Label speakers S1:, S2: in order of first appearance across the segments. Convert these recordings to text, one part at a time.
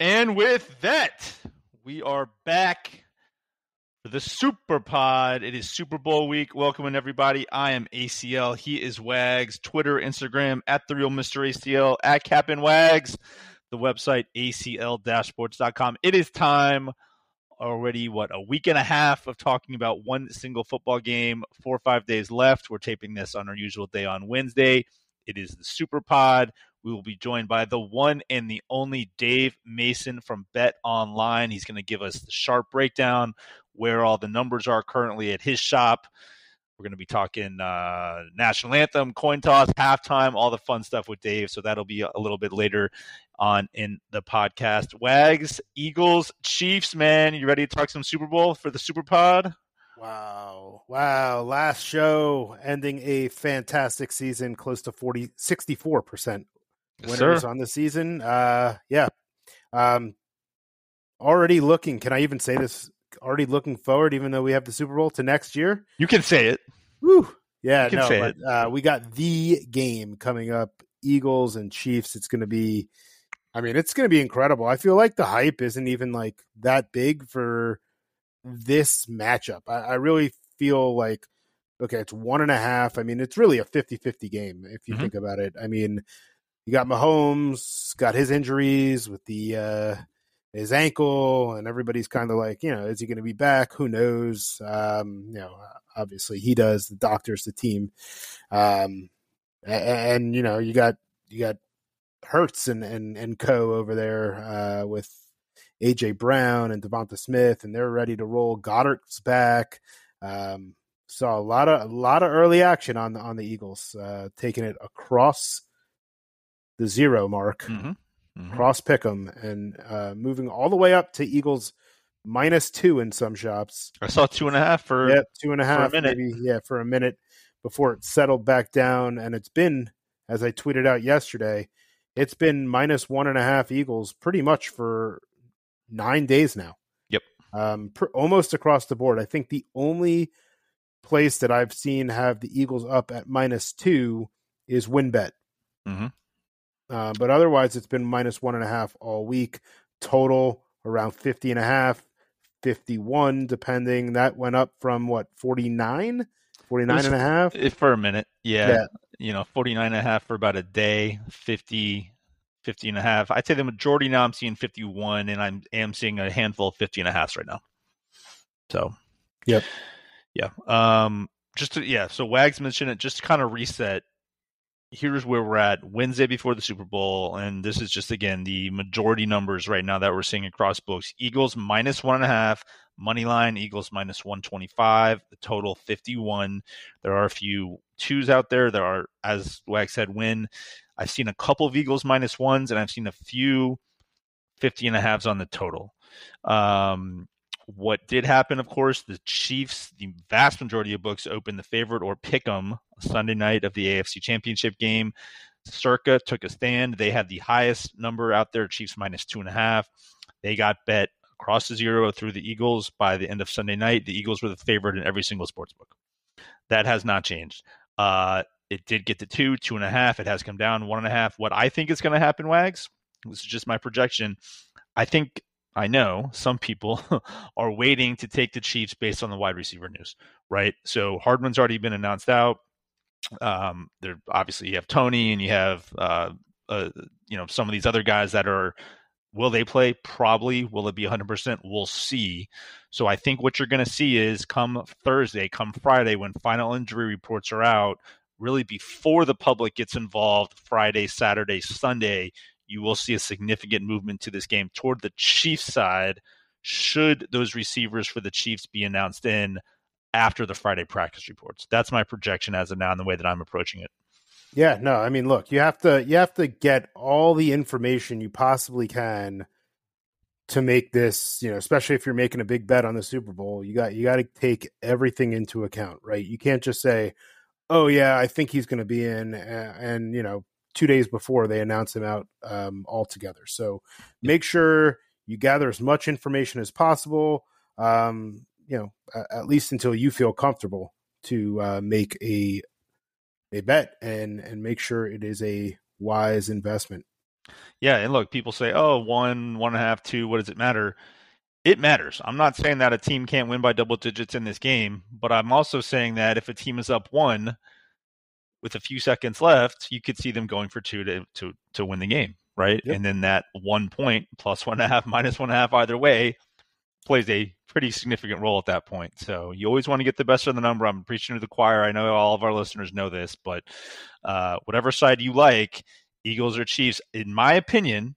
S1: And with that, we are back for the Super Pod. It is Super Bowl week. Welcoming everybody. I am ACL. He is Wags. Twitter, Instagram at the real Mr. ACL at Captain Wags. The website acl-sports.com. It is time already what a week and a half of talking about one single football game. Four or five days left. We're taping this on our usual day on Wednesday. It is the Super Pod. We will be joined by the one and the only Dave Mason from Bet Online. He's going to give us the sharp breakdown where all the numbers are currently at his shop. We're going to be talking uh, national anthem, coin toss, halftime, all the fun stuff with Dave. So that'll be a little bit later on in the podcast. Wags, Eagles, Chiefs, man. You ready to talk some Super Bowl for the Super Pod?
S2: Wow. Wow. Last show ending a fantastic season, close to 40, 64%
S1: Yes,
S2: winners
S1: sir.
S2: on the season. Uh, yeah. Um, already looking, can I even say this? Already looking forward, even though we have the Super Bowl to next year.
S1: You can say it.
S2: Woo. Yeah, no, but uh, we got the game coming up Eagles and Chiefs. It's going to be, I mean, it's going to be incredible. I feel like the hype isn't even like that big for this matchup. I, I really feel like, okay, it's one and a half. I mean, it's really a 50 50 game if you
S1: Mhm.
S2: think about it. I mean, you got Mahomes, got his injuries with the, uh, his ankle, and everybody's kind of like, you know, is he going to be back? Who knows? Um, you know, obviously he does. The doctors, the team, um, a- and, you know, you got you got Hurts and and and Co over there uh, with AJ Brown and Devonta Smith, and they're ready to roll. Goedert's back. Um, saw a lot of a lot of early action on the on the Eagles, uh, taking it across the zero mark
S1: Mm-hmm. Mm-hmm.
S2: cross pick 'em and uh, moving all the way up to Eagles minus two in some shops.
S1: I saw two and a half for
S2: Yep, two and a half, a
S1: minute.
S2: maybe yeah, for a minute before it settled back down. And it's been, as I tweeted out yesterday, it's been minus one and a half Eagles pretty much for nine days now.
S1: Yep.
S2: um, pr- almost across the board. I think the only place that I've seen have the Eagles up at minus two is WynnBET.
S1: Mhm.
S2: Uh, but otherwise, it's been minus one and a half all week. Total around 50 and a half, 51, depending. That went up from what, 49? 49
S1: was-
S2: and a half?
S1: If for a minute. Yeah.
S2: Yeah.
S1: You know, 49 and a half for about a day, 50, 50 and a half. I'd say the majority now I'm seeing 51 and I'm am seeing a handful of 50 and a halfs right now. So,
S2: Yep.
S1: Yeah. Um just to, yeah, so Wags mentioned it just to kind of reset. Here's where we're at Wednesday before the Super Bowl, and this is just again the majority numbers right now that we're seeing across books. Eagles minus one and a half, money line Eagles minus one twenty five, the total fifty one. There are a few twos out there. There are, as Wag said, win. I've seen a couple of Eagles minus ones, and I've seen a few 50 and a halves on the total. Um, what did happen, of course, the Chiefs, the vast majority of books open the favorite or pick 'em Sunday night of the AFC Championship game. Circa took a stand. They had the highest number out there, Chiefs minus two and a half. They got bet across the zero through the Eagles by the end of Sunday night. The Eagles were the favorite in every single sports book. That has not changed. Uh, it did get to two, two and a half. It has come down one and a half. What I think is going to happen, Wags, this is just my projection. I think I know some people are waiting to take the Chiefs based on the wide receiver news, right? So Hardman's already been announced out. Um, there obviously you have Toney and you have uh, uh, you know some of these other guys that are. Will they play? Probably. Will it be 100%? We'll see. So I think what you're going to see is come Thursday, come Friday, when final injury reports are out, really before the public gets involved, Friday, Saturday, Sunday, you will see a significant movement to this game toward the Chiefs side. Should those receivers for the Chiefs be announced in after the Friday practice reports? That's my projection as of now, and the way that I'm approaching it.
S2: Yeah, no, I mean, look, you have to you have to get all the information you possibly can to make this, you know, especially if you're making a big bet on the Super Bowl, you got you got to take everything into account, right? You can't just say, "Oh yeah, I think he's going to be in," and, and, you know, two days before they announce him out um, altogether. So make sure you gather as much information as possible, um, you know, at least until you feel comfortable to uh, make a a bet and and make sure it is a wise investment.
S1: Yeah, and look, people say, "Oh, one, one and a half, two. What does it matter?" It matters. I'm not saying that a team can't win by double digits in this game, but I'm also saying that if a team is up one with a few seconds left, you could see them going for two to to to win the game, right? Yep. And then that one point plus one and a half, minus one and a half, either way, plays a pretty significant role at that point. So you always want to get the best of the number. I'm preaching to the choir. I know all of our listeners know this, but uh, whatever side you like, Eagles or Chiefs, in my opinion,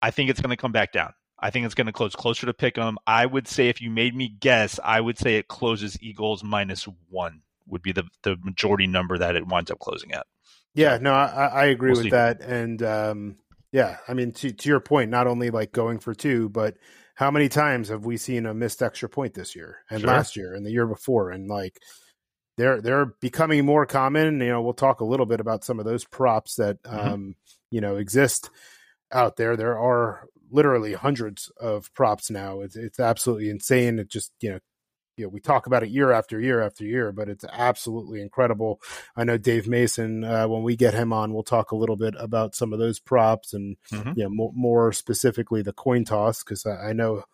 S1: I think it's going to come back down. I think it's going to close closer to pick them. I would say if you made me guess, I would say it closes Eagles minus one would be the the majority number that it winds up closing at.
S2: Yeah, no, I, I agree we'll with see. that, and um, yeah, I mean to to your point, not only like going for two, but how many times have we seen a missed extra point this year and sure. last year and the year before, and like they're they're becoming more common. You know, we'll talk a little bit about some of those props that mm-hmm. um, you know exist out there. There are literally hundreds of props now. It's it's absolutely insane. It just you know you know we talk about it year after year after year, but it's absolutely incredible. I know Dave Mason. Uh, when we get him on, we'll talk a little bit about some of those props and mm-hmm. you know more, more specifically the coin toss because I, I, know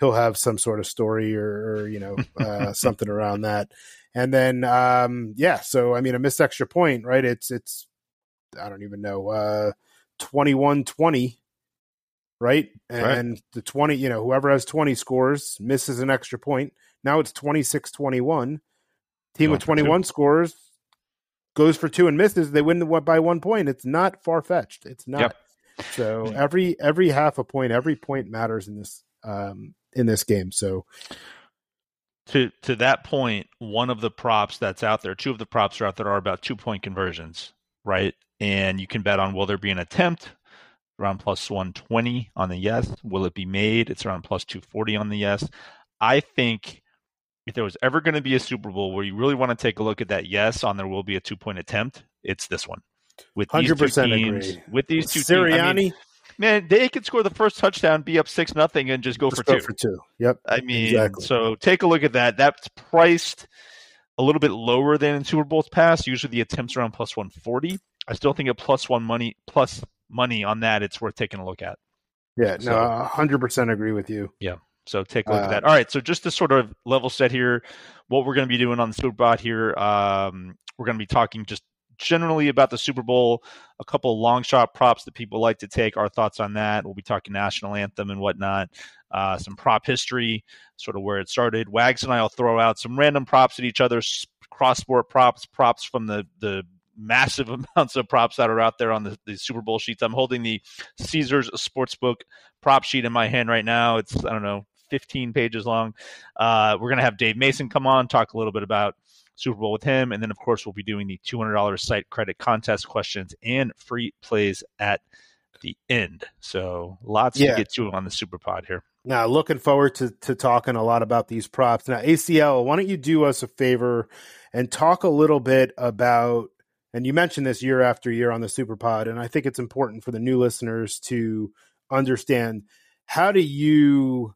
S2: he'll have some sort of story or, or you know uh, something around that. And then, um, yeah, so I mean, a missed extra point, right? It's, it's, I don't even know, uh, 21 20, right? And right. the 20, you know, whoever has 20 scores misses an extra point. Now it's 26 21. Team with 21 scores goes for two and misses. They win the, by one point. It's not far fetched. It's not. Yep. So every every half a point, every point matters in this um, in this game. So
S1: to to that point, one of the props that's out there, two of the props are out there are about two point conversions, right? And you can bet on will there be an attempt around plus 120 on the yes. Will it be made? It's around plus 240 on the yes. I think if there was ever going to be a Super Bowl where you really want to take a look at that yes on there will be a two point attempt, it's this one.
S2: With these 100% two teams,
S1: agree. with these two
S2: Sirianni,
S1: teams, I mean, man, they could score the first touchdown, be up six nothing, and just go just for
S2: go
S1: two.
S2: For two. Yep.
S1: I mean, exactly. so take a look at that. That's priced a little bit lower than in Super Bowls past. Usually the attempts around plus one forty. I still think a plus one money plus money on that. It's worth taking a look at.
S2: Yeah, so, no, hundred percent agree with you.
S1: Yeah. So take a look uh, at that. All right. So just to sort of level set here, what we're going to be doing on the Superpod here, um, we're going to be talking just generally about the Super Bowl, a couple long shot props that people like to take. Our thoughts on that. We'll be talking national anthem and whatnot. Uh, some prop history, sort of where it started. Wags and I will throw out some random props at each other, cross sport props, props from the the massive amounts of props that are out there on the, the Super Bowl sheets. I'm holding the Caesars Sportsbook prop sheet in my hand right now. It's I don't know 15 pages long. Uh, we're gonna have Dave Mason come on talk a little bit about Super Bowl with him. And then, of course, we'll be doing the $200 site credit contest questions and free plays at the end. So lots yeah. to get to on the Super Pod here.
S2: Now, looking forward to, to talking a lot about these props. Now, ACL, why don't you do us a favor and talk a little bit about, and you mentioned this year after year on the Superpod, and I think it's important for the new listeners to understand how do you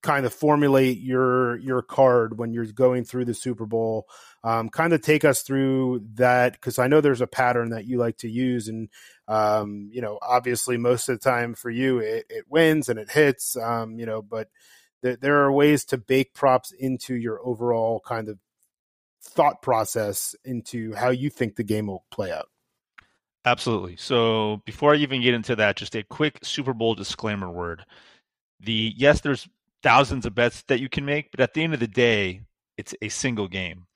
S2: kind of formulate your your card when you're going through the Super Bowl. Um, kind of take us through that because I know there's a pattern that you like to use, and um, you know, obviously most of the time for you it, it wins and it hits. Um, you know, but th- there are ways to bake props into your overall kind of thought process into how you think the game will play out.
S1: Absolutely. So before I even get into that, just a quick Super Bowl disclaimer word. The yes, there's thousands of bets that you can make, but at the end of the day, it's a single game.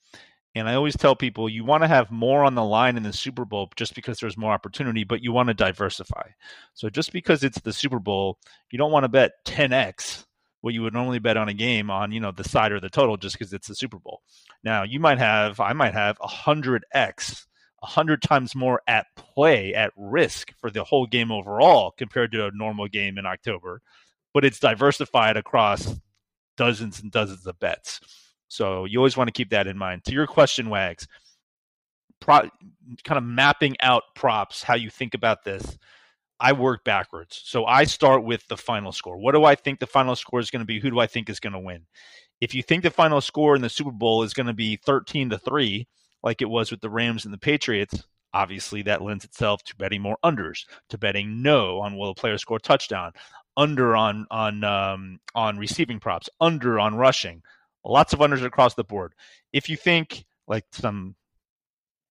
S1: And I always tell people you want to have more on the line in the Super Bowl just because there's more opportunity, but you want to diversify. So just because it's the Super Bowl, you don't want to bet 10x what you would normally bet on a game on, you know, the side or the total just because it's the Super Bowl. Now, you might have I might have 100x 100 times more at play, at risk for the whole game overall compared to a normal game in October. But it's diversified across dozens and dozens of bets. So you always want to keep that in mind. To your question, Wags, pro- kind of mapping out props, how you think about this. I work backwards. So I start with the final score. What do I think the final score is going to be? Who do I think is going to win? If you think the final score in the Super Bowl is going to be 13 to 3, like it was with the Rams and the Patriots, obviously that lends itself to betting more unders, to betting no on will a player score touchdown, under on on um, on receiving props, under on rushing. Lots of unders across the board. If you think like some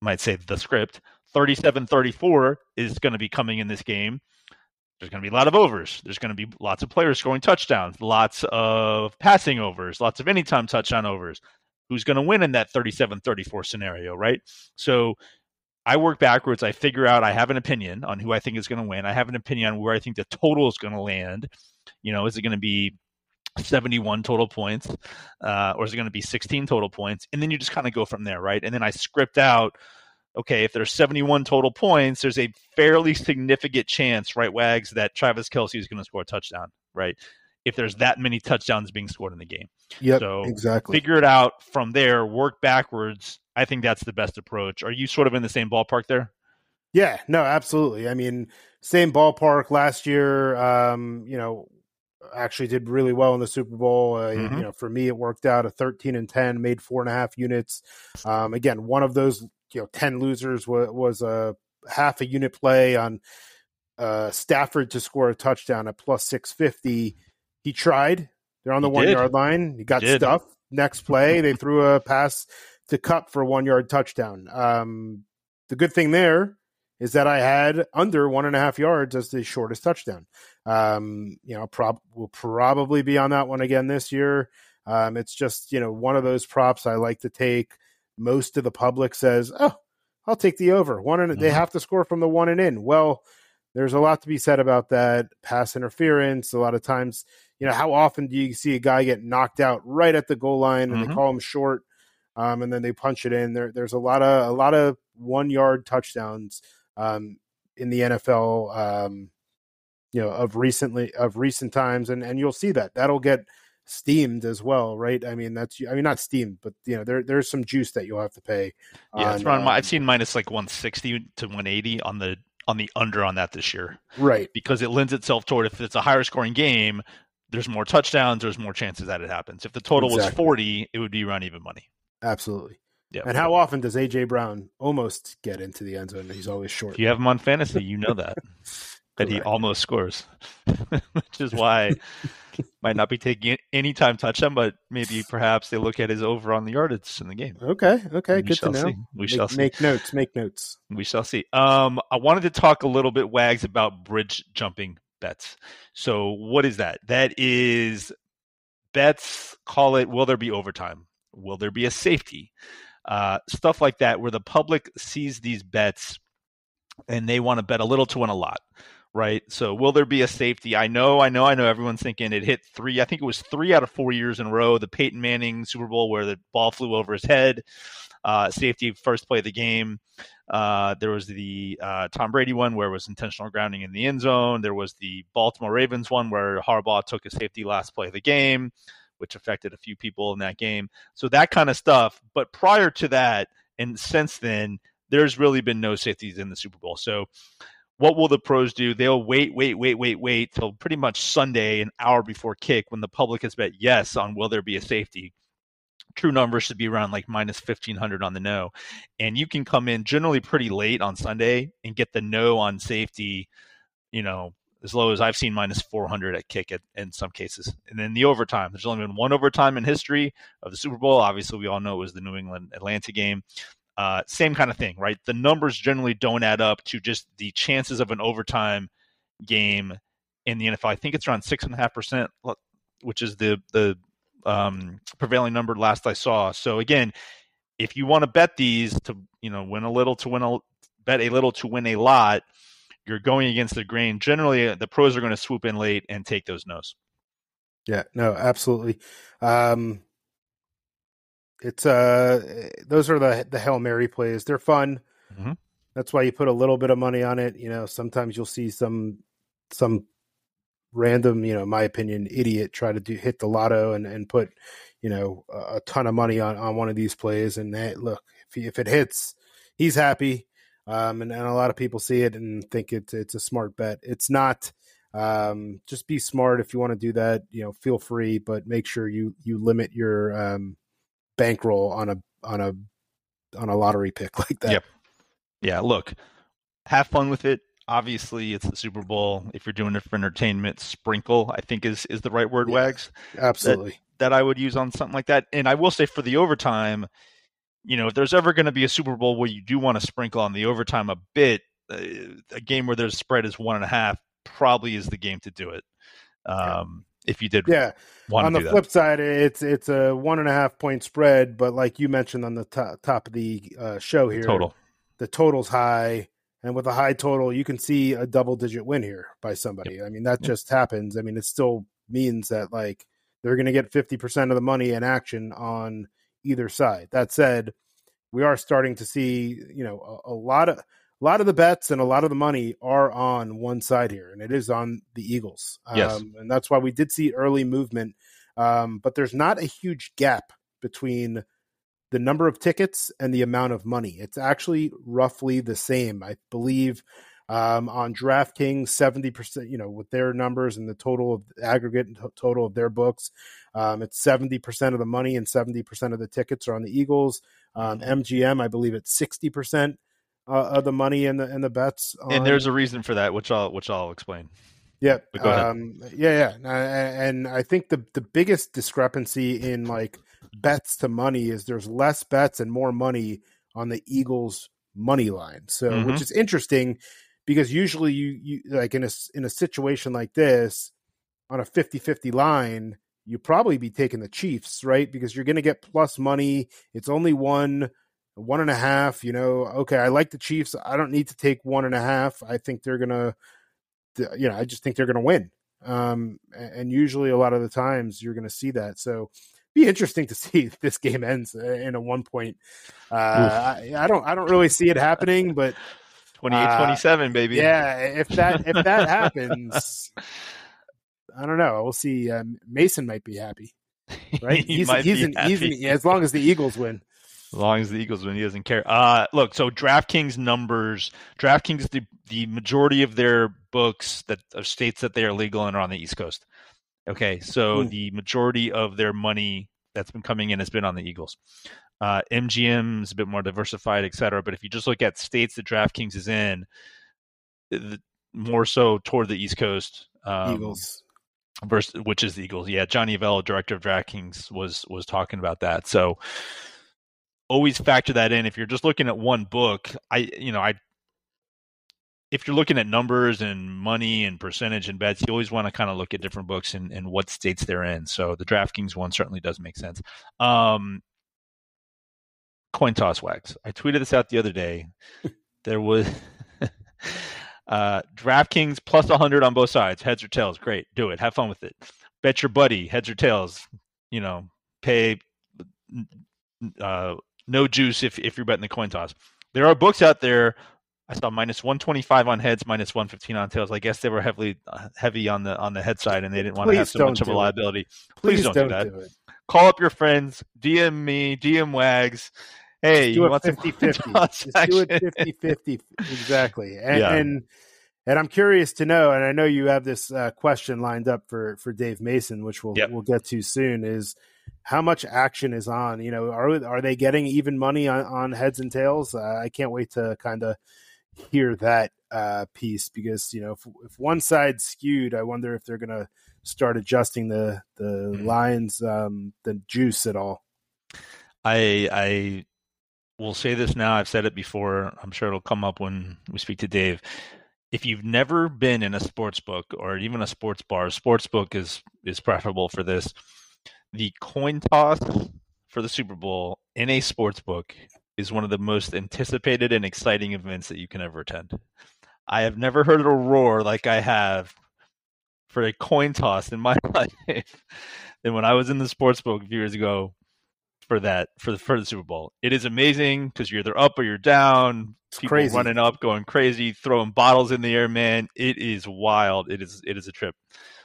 S1: might say the script 37-34 is going to be coming in this game, there's going to be a lot of overs. There's going to be lots of players scoring touchdowns, lots of passing overs, lots of anytime touchdown overs. Who's going to win in that 37 34 scenario, right? So I work backwards. I figure out I have an opinion on who I think is going to win. I have an opinion on where I think the total is going to land. You know, is it going to be 71 total points uh, or is it going to be 16 total points? And then you just kind of go from there, right? And then I script out okay, if there's 71 total points, there's a fairly significant chance, right, Wags, that Travis Kelce is going to score a touchdown, right? If there's that many touchdowns being scored in the game.
S2: Yep,
S1: so
S2: exactly.
S1: Figure it out from there, work backwards. I think that's the best approach. Are you sort of in the same ballpark there?
S2: Yeah, no, absolutely. I mean, same ballpark last year. Um, you know, actually did really well in the Super Bowl. Uh, mm-hmm. You know, for me, it worked out a 13 and 10, made four and a half units. Um, again, one of those you know 10 losers was, was a half a unit play on uh, Stafford to score a touchdown at plus 650. He tried. They're on the he one did. yard line. He got he stuff. Next play, they threw a pass to Kupp for a one yard touchdown. Um, the good thing there is that I had under one and a half yards as the shortest touchdown. Um, you know, prob will probably be on that one again this year. Um, it's just you know one of those props I like to take most of the public says, "Oh, I'll take the over." One and mm-hmm. they have to score from the one and in. Well, there's a lot to be said about that pass interference. A lot of times, you know, how often do you see a guy get knocked out right at the goal line and mm-hmm. they call him short, um, and then they punch it in? There, there's a lot of a lot of one yard touchdowns um, in the NFL. Um, you know, of recently of recent times, and and you'll see that that'll get steamed as well, right? I mean, that's I mean not steamed, but you know, there there's some juice that you'll have to pay.
S1: Yeah, on, it's around. Um, I've seen minus like 160 to 180 on the on the under on that this year,
S2: right?
S1: Because it lends itself toward if it's a higher scoring game, there's more touchdowns, there's more chances that it happens. If the total exactly. was 40, it would be around even money.
S2: Absolutely. Yeah. And how often does AJ Brown almost get into the end zone? He's always short.
S1: If you have him on fantasy, you know that. that he almost scores, which is why might not be taking any time touchdown, but maybe perhaps they look at his over on the yardage in the game.
S2: Okay, okay, good to know.
S1: See. We
S2: make,
S1: shall see.
S2: Make notes. Make notes.
S1: We shall see. Um, I wanted to talk a little bit, Wags, about bridge jumping bets. So, what is that? That is bets. Call it. Will there be overtime? Will there be a safety? Uh, stuff like that, where the public sees these bets and they want to bet a little to win a lot right? So will there be a safety? I know, I know, I know. Everyone's thinking it hit three. I think it was three out of four years in a row. The Peyton Manning Super Bowl where the ball flew over his head. Uh, safety first play of the game. Uh, there was the uh, Tom Brady one where it was intentional grounding in the end zone. There was the Baltimore Ravens one where Harbaugh took a safety last play of the game, which affected a few people in that game. So that kind of stuff. But prior to that, and since then, there's really been no safeties in the Super Bowl. So what will the pros do? They'll wait, wait, wait, wait, wait till pretty much Sunday, an hour before kick, when the public has bet yes on will there be a safety. True number should be around like minus 1500 on the no. And you can come in generally pretty late on Sunday and get the no on safety, you know, as low as I've seen minus 400 at kick at, in some cases. And then the overtime, there's only been one overtime in history of the Super Bowl. Obviously, we all know it was the New England Atlanta game uh, same kind of thing, right? The numbers generally don't add up to just the chances of an overtime game in the NFL. I think it's around six and a half percent, which is the the um, prevailing number last I saw. So again, if you want to bet these to you know win a little to win a bet a little to win a lot, you're going against the grain. Generally, uh, the pros are going to swoop in late and take those no's.
S2: Yeah, no, absolutely. Um, it's uh those are the the hail mary plays. They're fun. Mm-hmm. That's why you put a little bit of money on it. You know, sometimes you'll see some some random, you know, my opinion, idiot try to do hit the lotto and and put, you know, a, a ton of money on on one of these plays. And hey, look, if he, if it hits, he's happy. Um, and, and a lot of people see it and think it's it's a smart bet. It's not. Um, just be smart if you want to do that. You know, feel free, but make sure you you limit your um, bankroll on a on a on a lottery pick like that.
S1: Yep. Yeah. Look, have fun with it. Obviously, it's the Super Bowl. If you're doing it for entertainment, sprinkle I think is is the right word.
S2: Yeah,
S1: Wags.
S2: Absolutely.
S1: That, that I would use on something like that. And I will say for the overtime, you know, if there's ever going to be a Super Bowl where you do want to sprinkle on the overtime a bit, uh, a game where there's spread is one and a half probably is the game to do it. Um, if you did,
S2: yeah. On the flip
S1: that.
S2: side, it's it's a one and a half point spread, but like you mentioned on the top, top of the uh, show here,
S1: total.
S2: the total's high, and with a high total, you can see a double digit win here by somebody. I mean, that
S1: Yep.
S2: just happens. I mean, it still means that like they're going to get fifty percent of the money in action on either side. That said, we are starting to see you know a, a lot of a lot of the bets and a lot of the money are on one side here, and it is on the Eagles.
S1: Yes.
S2: Um, and that's why we did see early movement, um, but there's not a huge gap between the number of tickets and the amount of money. It's actually roughly the same, I believe. Um, on DraftKings, seventy percent, you know, with their numbers and the total of aggregate and to- total of their books, um, it's seventy percent of the money and seventy percent of the tickets are on the Eagles. Um, MGM, I believe it's sixty percent uh, of the money and the and the bets. On,
S1: And there's a reason for that, which I'll which I'll explain.
S2: yeah,
S1: But go ahead.
S2: um, yeah, yeah, and I think the the biggest discrepancy in like bets to money is there's less bets and more money on the Eagles money line. So,
S1: Mhm.
S2: which is interesting because usually you you like in a in a situation like this on a 50-50 line, you probably be taking the Chiefs, right? Because you're going to get plus money. It's only one one and a half, you know, okay, I like the Chiefs. I don't need to take one and a half. I think they're going to you know, I just think they're going to win. Um, and usually, a lot of the times, you're going to see that. So, be interesting to see if this game ends uh, in a one point. Uh, I, I don't, I don't really see it happening, but
S1: 28 27, baby.
S2: yeah, if that if that happens, I don't know. We'll see. Um, Mason might be happy, right?
S1: He
S2: he's he's, an, he's an,
S1: happy.
S2: as long as the Eagles win.
S1: As long as the Eagles win, he doesn't care. Uh, look, so DraftKings numbers, DraftKings, the, the majority of their books that of states that they are legal in are on the East Coast. Okay, so
S2: Hmm.
S1: the majority of their money that's been coming in has been on the Eagles. Uh, MGM is a bit more diversified, et cetera. But if you just look at states that DraftKings is in, the, more so toward the East Coast. Um,
S2: Eagles.
S1: versus which is the Eagles. Yeah, Johnny Avello, director of DraftKings, was was talking about that. So always factor that in. If you're just looking at one book, I you know I if you're looking at numbers and money and percentage and bets, you always want to kind of look at different books and, and what states they're in. So the DraftKings one certainly does make sense. Um, coin toss wags. I tweeted this out the other day. There was uh, DraftKings plus 100 on both sides, heads or tails. Great, do it. Have fun with it. Bet your buddy, heads or tails. You know, pay uh, no juice if if you're betting the coin toss. There are books out there. I saw minus 125 on heads, minus 115 on tails. I guess they were heavily uh, heavy on the on the head side, and they didn't want to have so much of a
S2: do it.
S1: liability. Please, don't, do that.
S2: it.
S1: Call up your friends, DM me, DM Wags. Hey,
S2: do
S1: you want some
S2: 50
S1: coin
S2: 50. Just do it
S1: action?
S2: 50 50. Exactly. And,
S1: Yeah.
S2: and and I'm curious to know, and I know you have this uh, question lined up for for Dave Mason, which we'll
S1: Yep.
S2: we'll get to soon. Is how much action is on? You know, are are they getting even money on, on heads and tails? Uh, I can't wait to kind of hear that uh, piece because you know if, if one side's skewed, I wonder if they're going to start adjusting the the
S1: Mhm.
S2: lines, um, the juice at all.
S1: I I will say this now. I've said it before. I'm sure it'll come up when we speak to Dave. If you've never been in a sports book or even a sports bar, sports book is is preferable for this. The coin toss for the Super Bowl in a sports book is one of the most anticipated and exciting events that you can ever attend. I have never heard a roar like I have for a coin toss in my life than when I was in the sports book a few years ago for that for the for the Super Bowl. It is amazing because you're either up or you're down.
S2: It's
S1: People
S2: crazy.
S1: running up, going crazy, throwing bottles in the air. Man, it is wild. It is it is a trip.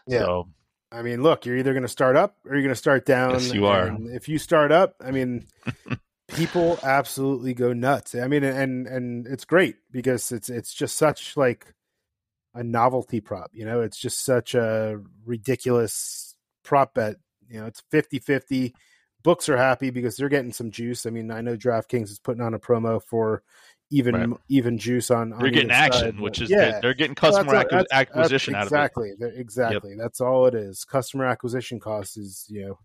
S2: Yeah.
S1: So
S2: I mean, look, you're either going to start up or you're going to start down.
S1: Yes, you are.
S2: And if you start up, I mean, people absolutely go nuts. I mean, and and it's great because it's it's just such like a novelty prop. You know, it's just such a ridiculous prop bet. You know, it's 50-50. Books are happy because they're getting some juice. I mean, I know DraftKings is putting on a promo for even
S1: Right.
S2: even juice on. on
S1: they're getting action,
S2: side,
S1: which is
S2: yeah.
S1: They're getting
S2: Well,
S1: customer
S2: that's-
S1: acqui-
S2: that's- that's
S1: acquisition out of it.
S2: exactly exactly that's all it is customer acquisition cost is you know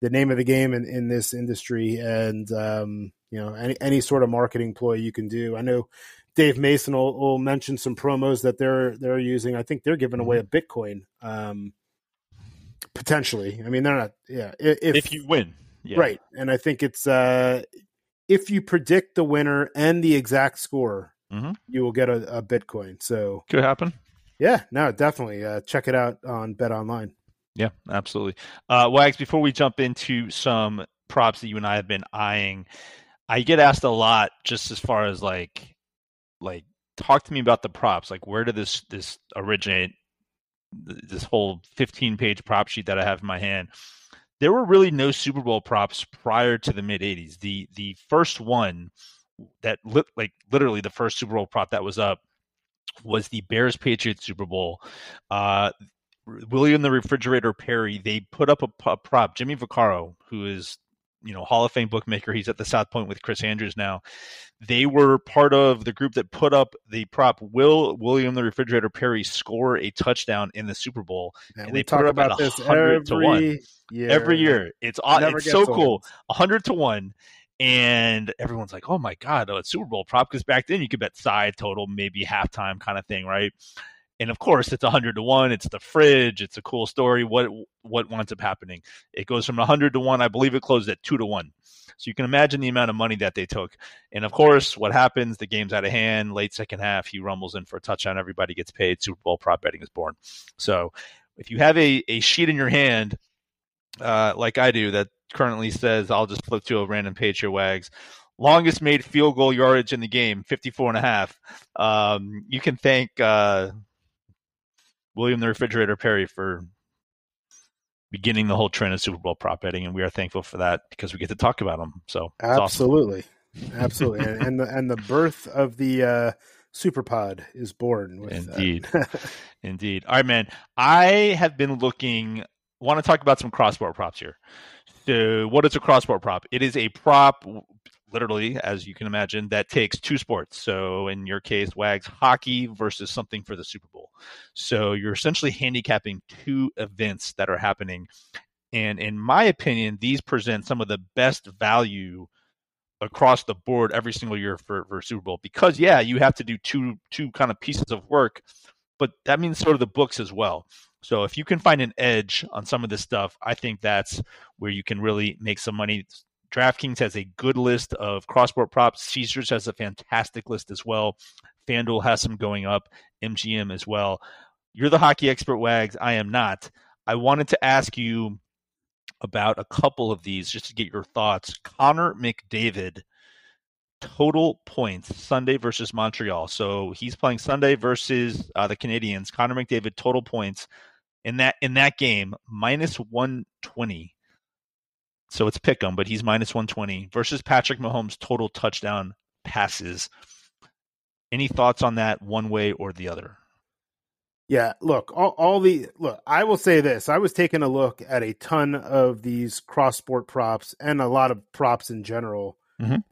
S2: the name of the game in, in this industry and um you know any, any sort of marketing ploy you can do i know dave mason will, will mention some promos that they're they're using i think they're giving away a
S1: Mm-hmm.
S2: bitcoin um potentially i mean they're not yeah if,
S1: If you win, yeah.
S2: right and i think it's uh if you predict the winner and the exact score
S1: Mhm.
S2: you will get a, a bitcoin so
S1: could happen.
S2: yeah, no, definitely. Uh, check it out on Bet Online.
S1: Yeah, absolutely. Uh, Wags, before we jump into some props that you and I have been eyeing, I get asked a lot just as far as like, like, talk to me about the props. Like, where did this this originate? This whole 15 page prop sheet that I have in my hand. There were really no Super Bowl props prior to the mid 80s. The the first one that lit, like literally the first Super Bowl prop that was up was the Bears Patriots Super Bowl. Uh, William the Refrigerator Perry, they put up a prop. Jimmy Vaccaro, who is you know Hall of Fame bookmaker, he's at the South Point with Chris Andrews now. They were part of the group that put up the prop. Will William the Refrigerator Perry score a touchdown in the Super Bowl
S2: And,
S1: And they
S2: talk about this
S1: 100 to one.
S2: every year.
S1: every year? It's it's so cool. hundred to one. And everyone's like, "Oh my god, oh, it's Super Bowl prop!" Because back then you could bet side total, maybe halftime kind of thing, right? And of course, it's hundred to one. It's the fridge. It's a cool story. What what winds up happening? It goes from hundred to one. I believe it closed at two to one. So you can imagine the amount of money that they took. And of course, what happens? The game's out of hand. Late second half, he rumbles in for a touchdown. Everybody gets paid. Super Bowl prop betting is born. So if you have a, a sheet in your hand, uh, like I do, that currently says, I'll just flip to a random page here, Wags. Longest made field goal yardage in the game, 54 and a half. Um, you can thank uh, William the Refrigerator Perry for beginning the whole trend of Super Bowl prop betting, and we are thankful for that because we get to talk about them. So it's awesome.
S2: Absolutely, absolutely, and, and the and the birth of the uh, Superpod is born. With
S1: Indeed.
S2: That.
S1: Indeed. All right, man. I have been looking. Want to talk about some cross sport props here. So, what is a cross sport prop? It is a prop, literally, as you can imagine, that takes two sports. So, in your case, Wags hockey versus something for the Super Bowl. So, you're essentially handicapping two events that are happening. And in my opinion, these present some of the best value across the board every single year for, for Super Bowl because yeah, you have to do two two kind of pieces of work, but that means sort of the books as well. So if you can find an edge on some of this stuff, I think that's where you can really make some money. DraftKings has a good list of cross sport props. Caesars has a fantastic list as well. FanDuel has some going up. MGM as well. You're the hockey expert, Wags. I am not. I wanted to ask you about a couple of these just to get your thoughts. Connor McDavid, total points Sunday versus Montreal. So he's playing Sunday versus uh, the Canadiens. Connor McDavid, total points in that in that game minus one twenty. So it's pick 'em, but he's minus one twenty versus Patrick Mahomes total touchdown passes. Any thoughts on that one way or the other?
S2: Yeah, look, all, all the look. I will say this: I was taking a look at a ton of these cross sport props and a lot of props in general,
S1: Mhm.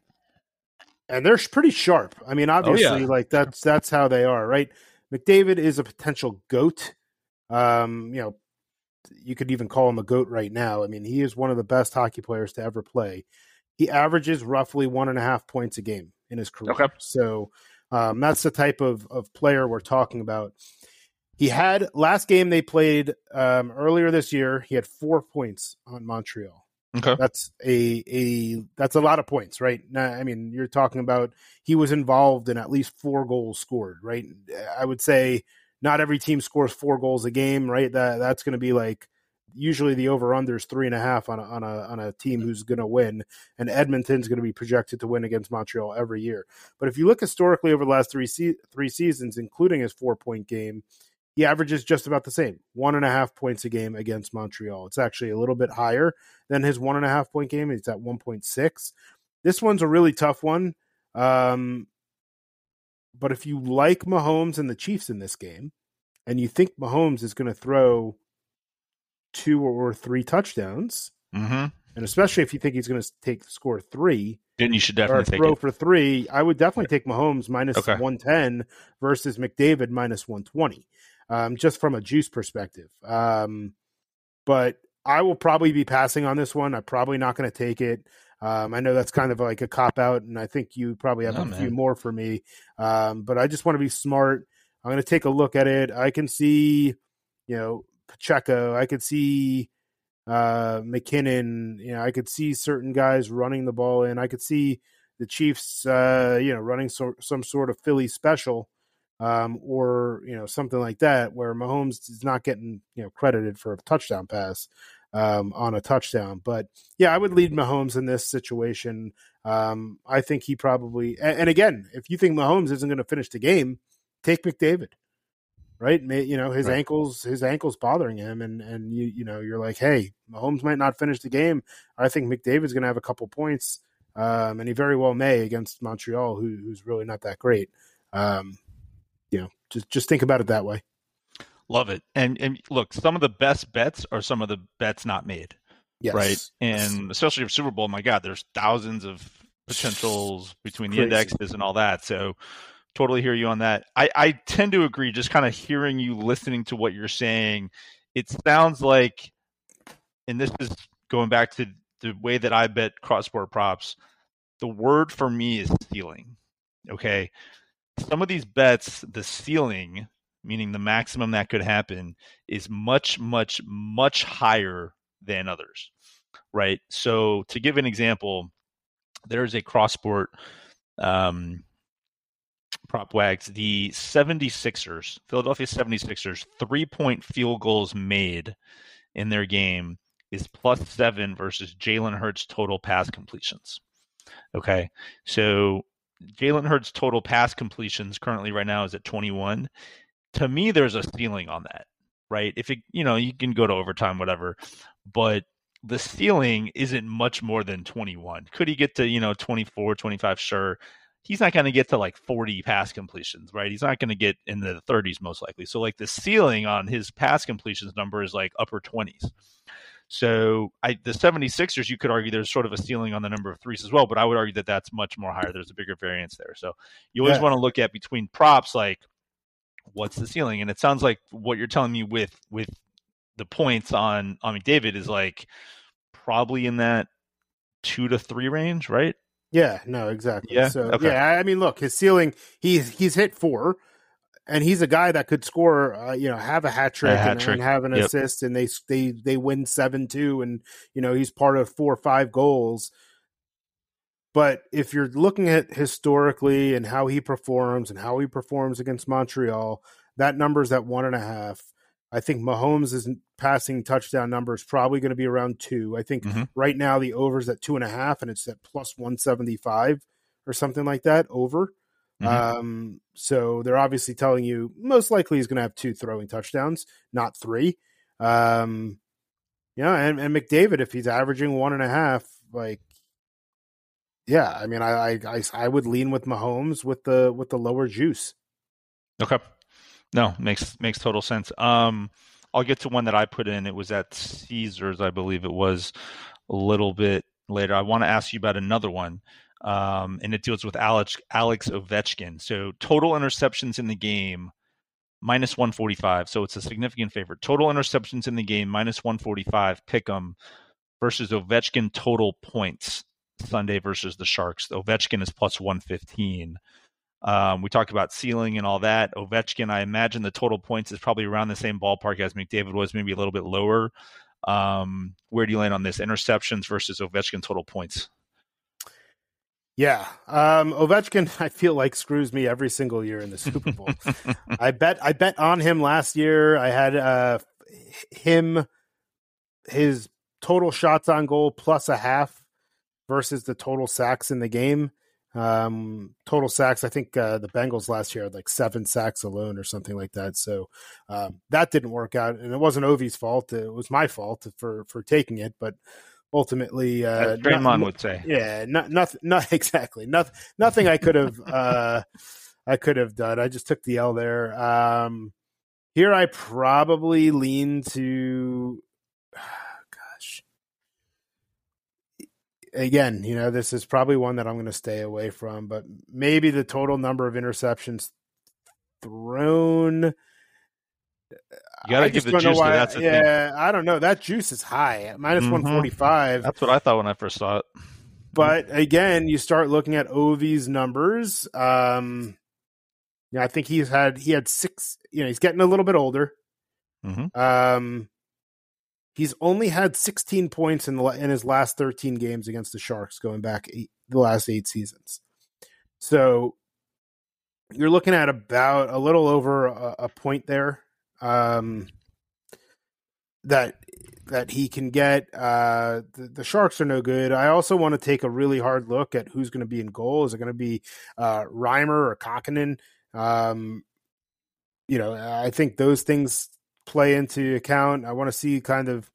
S2: and they're pretty sharp. I mean, obviously, like that's that's how they are, right? McDavid is a potential goat. Um, you know, you could even call him a goat right now. I mean, he is one of the best hockey players to ever play. He averages roughly one and a half points a game in his career.
S1: Okay.
S2: So um, that's the type of, of player we're talking about. He had last game they played um, earlier this year. He had four points on Montreal.
S1: Okay.
S2: That's a a that's a lot of points, right? Now, I mean, you're talking about he was involved in at least four goals scored, right? I would say not every team scores four goals a game, right? That that's going to be like usually the over under is three and a half on a, on a on a team who's going to win, and Edmonton's going to be projected to win against Montreal every year. But if you look historically over the last three se- three seasons, including his four point game, he averages just about the same one and a half points a game against Montreal. It's actually a little bit higher than his one and a half point game. It's at one point six. This one's a really tough one. Um, but if you like Mahomes and the Chiefs in this game, and you think Mahomes is going to throw two or three touchdowns,
S1: Mm-hmm.
S2: and especially if you think he's going to take score three
S1: Then you should definitely take
S2: throw for three, I would definitely take Mahomes minus
S1: Okay.
S2: 110 versus McDavid minus 120, um, just from a juice perspective. Um, but I will probably be passing on this one. I'm probably not going to take it. Um, I know that's kind of like a cop out, and I think you probably have
S1: No,
S2: a few more for me. Um, but I just want to be smart. I'm going to take a look at it. I can see, you know, Pacheco. I could see uh, McKinnon. You know, I could see certain guys running the ball in. I could see the Chiefs, uh, you know, running so, some sort of Philly special, um, or you know, something like that, where Mahomes is not getting you know credited for a touchdown pass um, on a touchdown. But yeah, I would lead Mahomes in this situation. Um, I think he probably, and, and again, if you think Mahomes isn't going to finish the game, take McDavid. Right, you know his
S1: Right.
S2: ankles, his ankles bothering him, and and you you know you're like, hey, Mahomes might not finish the game. I think McDavid's going to have a couple points, um, and he very well may against Montreal, who, who's really not that great. Um, you know, just just think about it that way.
S1: Love it. And and look, some of the best bets are some of the bets not made.
S2: Yes.
S1: right? And especially for Super Bowl, my God, there's thousands of potentials between the
S2: Crazy.
S1: indexes and all that. So totally hear you on that. I, I tend to agree, just kind of hearing you listening to what you're saying, it sounds like, and this is going back to the way that I bet cross sport props, the word for me is ceiling. Okay. Some of these bets, the ceiling, meaning the maximum that could happen, is much, much, much higher than others. Right. So to give an example, there's a cross sport um, prop wags. The 76ers, Philadelphia 76ers, three point field goals made in their game is plus seven versus Jalen Hurts total pass completions. Okay. So Jalen Hurts total pass completions currently right now is at 21. To me, there's a ceiling on that, right? If it, you know, you can go to overtime, whatever, but the ceiling isn't much more than 21. Could he get to, you know, 24, 25? Sure. He's not going to get to like 40 pass completions, right? He's not going to get in the 30s most likely. So, like, the ceiling on his pass completions number is like upper 20s. So, I the 76ers, you could argue there's sort of a ceiling on the number of threes as well, but I would argue that that's much more higher. There's a bigger variance there. So, you always
S2: Yeah.
S1: want to look at between props, like, what's the ceiling? And it sounds like what you're telling me with with the points on on McDavid is like probably in that two to three range, right?
S2: Yeah, no, exactly.
S1: Yeah?
S2: So
S1: Okay.
S2: yeah, I mean, look, his ceiling, he's he's hit four, and he's a guy that could score, uh, you know, have a hat trick, and, and have an
S1: Yep.
S2: assist, and they they they win seven two, and you know he's part of four or five goals. But if you're looking at historically and how he performs and how he performs against Montreal, that number is at one and a half. I think Mahomes' passing touchdown number is probably going to be around two. I think
S1: Mhm.
S2: right now the over's at two and a half, and it's at plus one seventy five or something like that over.
S1: Mhm.
S2: Um, so they're obviously telling you most likely he's going to have two throwing touchdowns, not three. Um, yeah, and, and McDavid, if he's averaging one and a half, like, yeah, I mean, I, I, I, would lean with Mahomes with the with the lower juice.
S1: Okay. No, makes makes total sense. Um, I'll get to one that I put in. It was at Caesars, I believe it was a little bit later. I want to ask you about another one, um, and it deals with Alex Alex Ovechkin. So total interceptions in the game minus one forty five. So it's a significant favorite. Total interceptions in the game minus one forty five. Pick 'em versus Ovechkin total points Sunday versus the Sharks. Ovechkin is plus one fifteen. Um, we talked about ceiling and all that. Ovechkin, I imagine the total points is probably around the same ballpark as McDavid was, maybe a little bit lower. Um, where do you land on this? Interceptions versus Ovechkin total points.
S2: Yeah, um, Ovechkin, I feel like screws me every single year in the Super Bowl. I bet I bet on him last year. I had uh, him his total shots on goal plus a half versus the total sacks in the game. Um, total sacks, I think uh, the Bengals last year had like seven sacks alone or something like that. So um, that didn't work out, and it wasn't Ovi's fault. It was my fault for for taking it, but ultimately, uh,
S1: As Draymond would say,
S2: yeah, not nothing, not exactly, nothing, nothing I could have, uh, I could have done. I just took the L there. Um, here, I probably lean to again, you know, this is probably one that I'm going to stay away from, but maybe the total number of interceptions thrown.
S1: You got to give the juice. Why, that's
S2: yeah, thing. I don't know. That juice is high, minus mm-hmm. 145.
S1: That's what I thought when I first saw it.
S2: But again, you start looking at Ovi's numbers. Um, yeah, I think he's had he had six. You know, he's getting a little bit older. Mm-hmm. Um, He's only had 16 points in the in his last 13 games against the Sharks, going back eight, the last eight seasons. So you're looking at about a little over a, a point there um, that that he can get. Uh, the, the, Sharks are no good. I also want to take a really hard look at who's going to be in goal. Is it going to be uh, Reimer or Kahkonen? Um, you know, I think those things play into account. I want to see kind of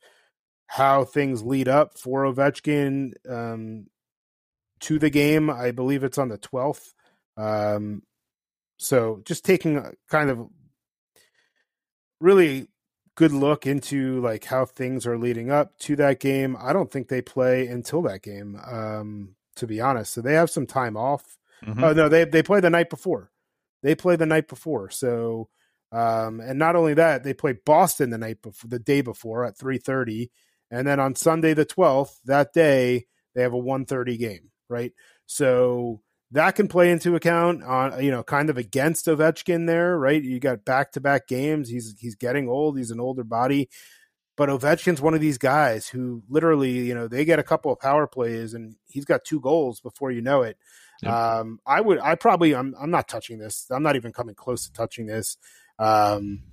S2: how things lead up for Ovechkin um, to the game. I believe it's on the 12th. Um, so just taking a kind of really good look into like how things are leading up to that game. I don't think they play until that game, um, to be honest. So they have some time off. Mm-hmm. Oh no, they they play the night before. They play the night before. So um, and not only that, they play Boston the night before, the day before at three thirty, and then on Sunday the twelfth, that day they have a one thirty game, right? So that can play into account on you know kind of against Ovechkin there, right? You got back to back games. He's he's getting old. He's an older body, but Ovechkin's one of these guys who literally you know they get a couple of power plays and he's got two goals before you know it. Yep. Um, I would I probably I'm I'm not touching this. I'm not even coming close to touching this. Um,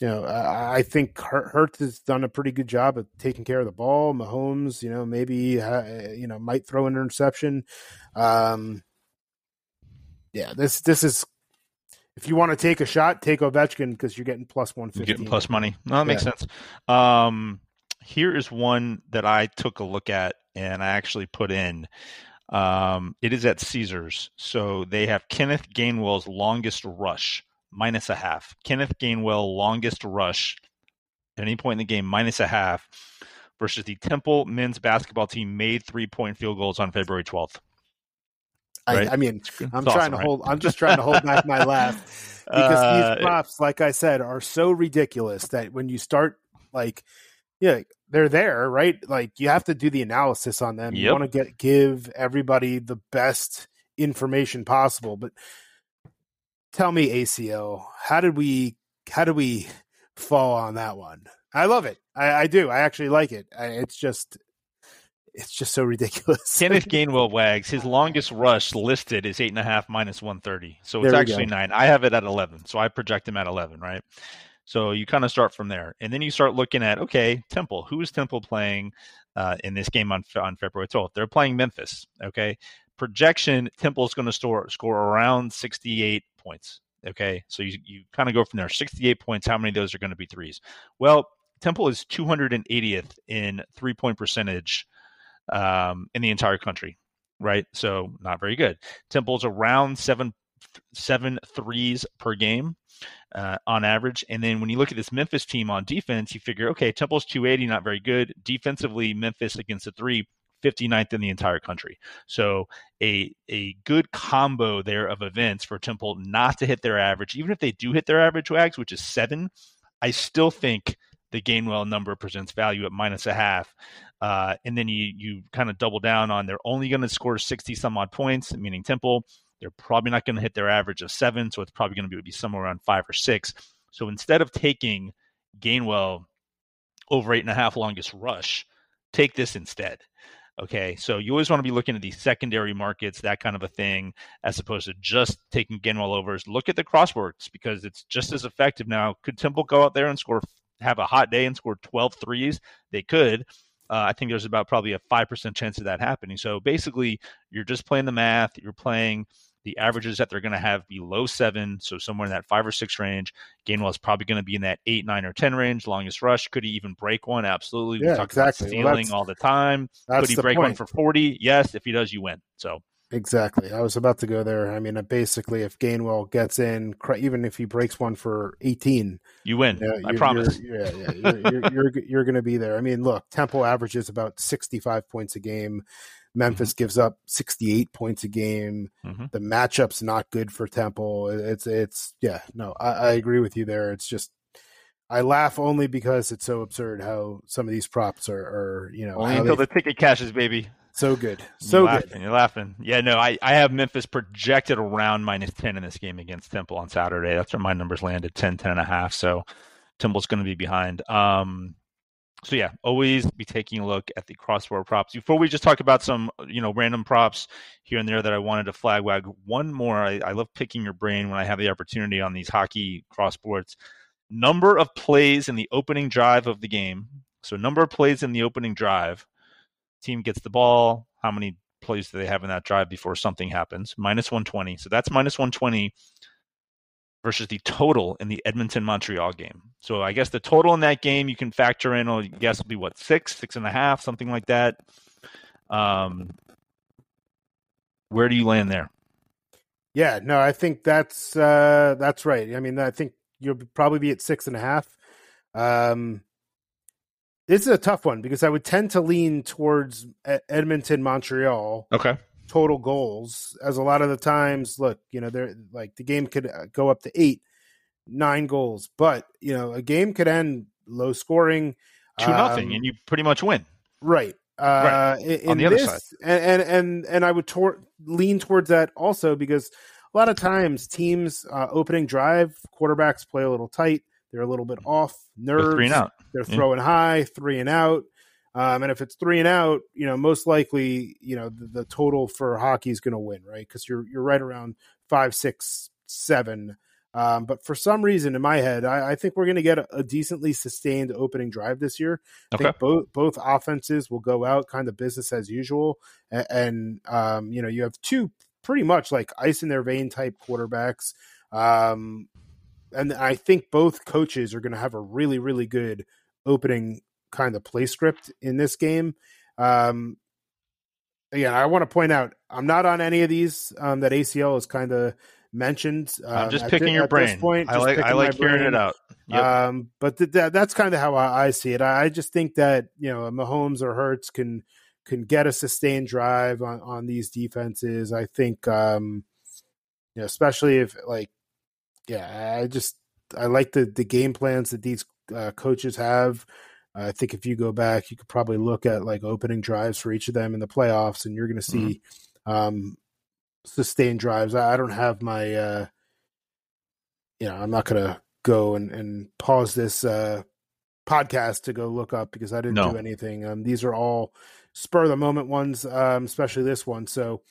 S2: you know, I, I think Hurts has done a pretty good job of taking care of the ball. Mahomes, you know, maybe uh, you know might throw an interception. Um, yeah, this this is if you want to take a shot, take Ovechkin because you're getting plus one fifty.
S1: Getting plus money. No, that makes yeah. sense. Um, here is one that I took a look at and I actually put in. Um, it is at Caesars, so they have Kenneth Gainwell's longest rush minus a half. Kenneth Gainwell, longest rush at any point in the game, minus a half, versus the Temple men's basketball team made three point field goals on February 12th.
S2: Right? I, I, mean, I'm trying to right? hold. I'm just trying to hold back my laugh because uh, these props, like I said, are so ridiculous that when you start, like, yeah, they're there, right? Like you have to do the analysis on them. Yep. You want to get give everybody the best information possible, but tell me ACO, how did we how did we fall on that one? I love it. I, I do. I actually like it. I, it's just it's just so ridiculous.
S1: Kenneth Gainwell wags his longest rush listed is eight and a half minus one thirty, so it's actually go. nine. I have it at eleven, so I project him at eleven, right? So you kind of start from there, and then you start looking at okay, Temple. Who is Temple playing uh, in this game on on February twelfth? They're playing Memphis. Okay, projection Temple is going to score score around sixty eight points. Okay, so you, you kind of go from there. 68 points. How many of those are going to be threes? Well, Temple is 280th in three point percentage um, in the entire country, right? So not very good. Temple's around seven seven threes per game uh, on average. And then when you look at this Memphis team on defense, you figure, okay, Temple's 280, not very good. Defensively, Memphis against the three 59th in the entire country. So a a good combo there of events for Temple not to hit their average, even if they do hit their average wags, which is seven. I still think the Gainwell number presents value at minus a half. Uh, and then you you kind of double down on they're only going to score 60 some odd points, meaning Temple. They're probably not going to hit their average of seven, so it's probably going to be, be somewhere around five or six. So instead of taking Gainwell over eight and a half longest rush, take this instead. Okay, so you always want to be looking at these secondary markets, that kind of a thing, as opposed to just taking Gainwell overs. Look at the cross sports because it's just as effective now. Could Temple go out there and score have a hot day and score 12 threes? They could. Uh, I think there's about probably a 5% chance of that happening. So basically, you're just playing the math. You're playing the averages that they're going to have below seven, so somewhere in that five or six range. Gainwell is probably going to be in that eight, nine, or ten range. Longest rush, could he even break one? Absolutely.
S2: Yeah,
S1: we talk
S2: exactly.
S1: about stealing
S2: that's-
S1: all the time. Could he break one for forty? Yes. If he does, you win. So
S2: Exactly. I was about to go there. I mean, uh, basically, if Gainwell gets in, even if he breaks one for 18,
S1: you win.
S2: yeah,
S1: I
S2: you're-
S1: promise.
S2: You're, yeah, yeah, you're, you're, you're, you're going to be there. I mean, look, Temple averages about 65 points a game. Memphis gives up 68 points a game.
S1: Mhm.
S2: The matchup's not good for Temple. It's, it's, yeah, no, I, I agree with you there. It's just, I laugh only because it's so absurd how some of these props are, are you know,
S1: Only until
S2: they-
S1: the ticket cashes, baby.
S2: so good.
S1: You're
S2: So
S1: laughing.
S2: good.
S1: You're laughing. Yeah, no, I, I have Memphis projected around minus 10 in this game against Temple on Saturday. That's where my numbers landed 10, 10 and a half. So Temple's going to be behind. Um, so yeah, always be taking a look at the cross sport props. Before we just talk about some, you know, random props here and there that I wanted to flag wag. One more. I, I love picking your brain when I have the opportunity on these hockey cross sports. Number of plays in the opening drive of the game. So number of plays in the opening drive. Team gets the ball. How many plays do they have in that drive before something happens? Minus 120. So that's minus 120 versus the total in the Edmonton Montreal game. So I guess the total in that game you can factor in, I guess, will be what, six, six and a half, something like that. Um, where do you land there?
S2: Yeah, no, I think that's uh that's right. I mean, I think you'll probably be at six and a half. Um this is a tough one because I would tend to lean towards Edmonton, Montreal
S1: Okay.
S2: Total goals, as a lot of the times, look, you know, they're like the game could uh, go up to eight, nine goals, but you know, a game could end low scoring,
S1: Two nothing,
S2: um,
S1: and you pretty much win.
S2: Right. Uh, in,
S1: On the other
S2: this,
S1: side.
S2: and and and, and I would tor- lean towards that also because a lot of times teams uh, opening drive quarterbacks play a little tight. They're a little bit off nerves.
S1: three and out.
S2: They're
S1: Yeah.
S2: throwing high, three and out. Um, and if it's three and out, you know, most likely, you know, the, the total for hockey is going to win, right? Because you're you're right around five, six, seven. Um, but for some reason, in my head, I, I think we're going to get a, a decently sustained opening drive this year. I think both both offenses will go out kind of business as usual, and, and um, you know you have two pretty much like ice in their vein type quarterbacks, um, and I think both coaches are going to have a really really good opening kind of play script in this game. Um, again, I want to point out I'm not on any of these um, that ACL is kind of mentioned. Um,
S1: I'm just picking your brain.
S2: point,
S1: I like I like hearing
S2: brain.
S1: it out. Yep.
S2: Um, but th- that that's kind of how I, I see it. I, I just think that you know Mahomes or Hurts can can get a sustained drive on on these defenses. I think, um, you know, especially if like, yeah, I just I like the the game plans that these uh, coaches have. I think if you go back, you could probably look at like opening drives for each of them in the playoffs, and you're going to see um, sustained drives. I, I don't have my, uh, you know, I'm not going to go and, and pause this uh, podcast to go look up because I didn't
S1: No.
S2: do anything. Um, these are all spur of the moment ones, um, especially this one. So,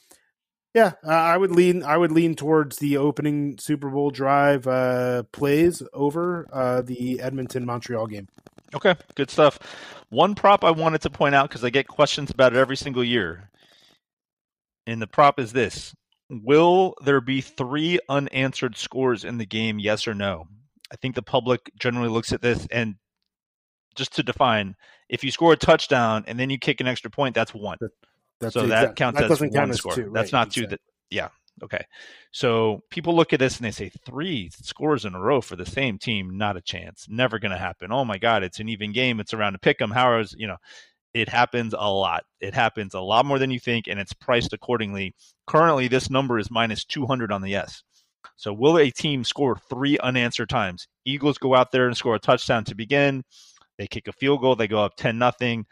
S2: yeah, uh, I would lean. I would lean towards the opening Super Bowl drive uh, plays over uh, the Edmonton Montreal game.
S1: Okay, good stuff. One prop I wanted to point out because I get questions about it every single year. And the prop is this Will there be three unanswered scores in the game, yes or no? I think the public generally looks at this and just to define, if you score a touchdown and then you kick an extra point, that's one.
S2: That's
S1: so that
S2: exact-
S1: counts
S2: that
S1: as
S2: doesn't
S1: one
S2: count as
S1: score.
S2: two,
S1: That's
S2: right,
S1: not two. That yeah. Okay. So people look at this and they say three scores in a row for the same team, not a chance. Never going to happen. Oh my God, it's an even game. It's around to pick them. How is, you know? It happens a lot. It happens a lot more than you think, and it's priced accordingly. Currently, this number is minus two hundred on the S. So will a team score three unanswered times? Eagles go out there and score a touchdown to begin. They kick a field goal. They go up ten nothing.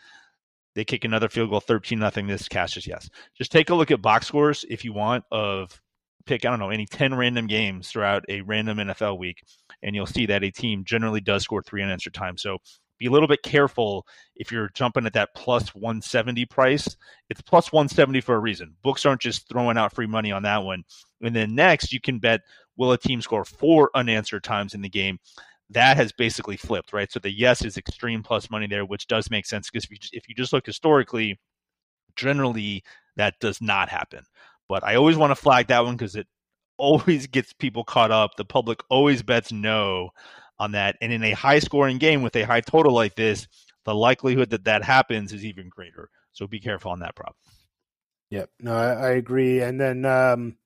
S1: They kick another field goal, thirteen nothing. This cash is yes. Just take a look at box scores if you want of pick I don't know any ten random games throughout a random NFL week, and you'll see that a team generally does score three unanswered times. So be a little bit careful if you're jumping at that plus 170 price. It's plus 170 for a reason. Books aren't just throwing out free money on that one. And then next, you can bet will a team score four unanswered times in the game? That has basically flipped, right? So the yes is extreme plus money there, which does make sense because if you just, if you just look historically, generally that does not happen. But I always want to flag that one because it always gets people caught up. The public always bets no on that, and in a high scoring game with a high total like this, the likelihood that that happens is even greater. So be careful on that prop.
S2: Yep, no, I, I agree. And then um,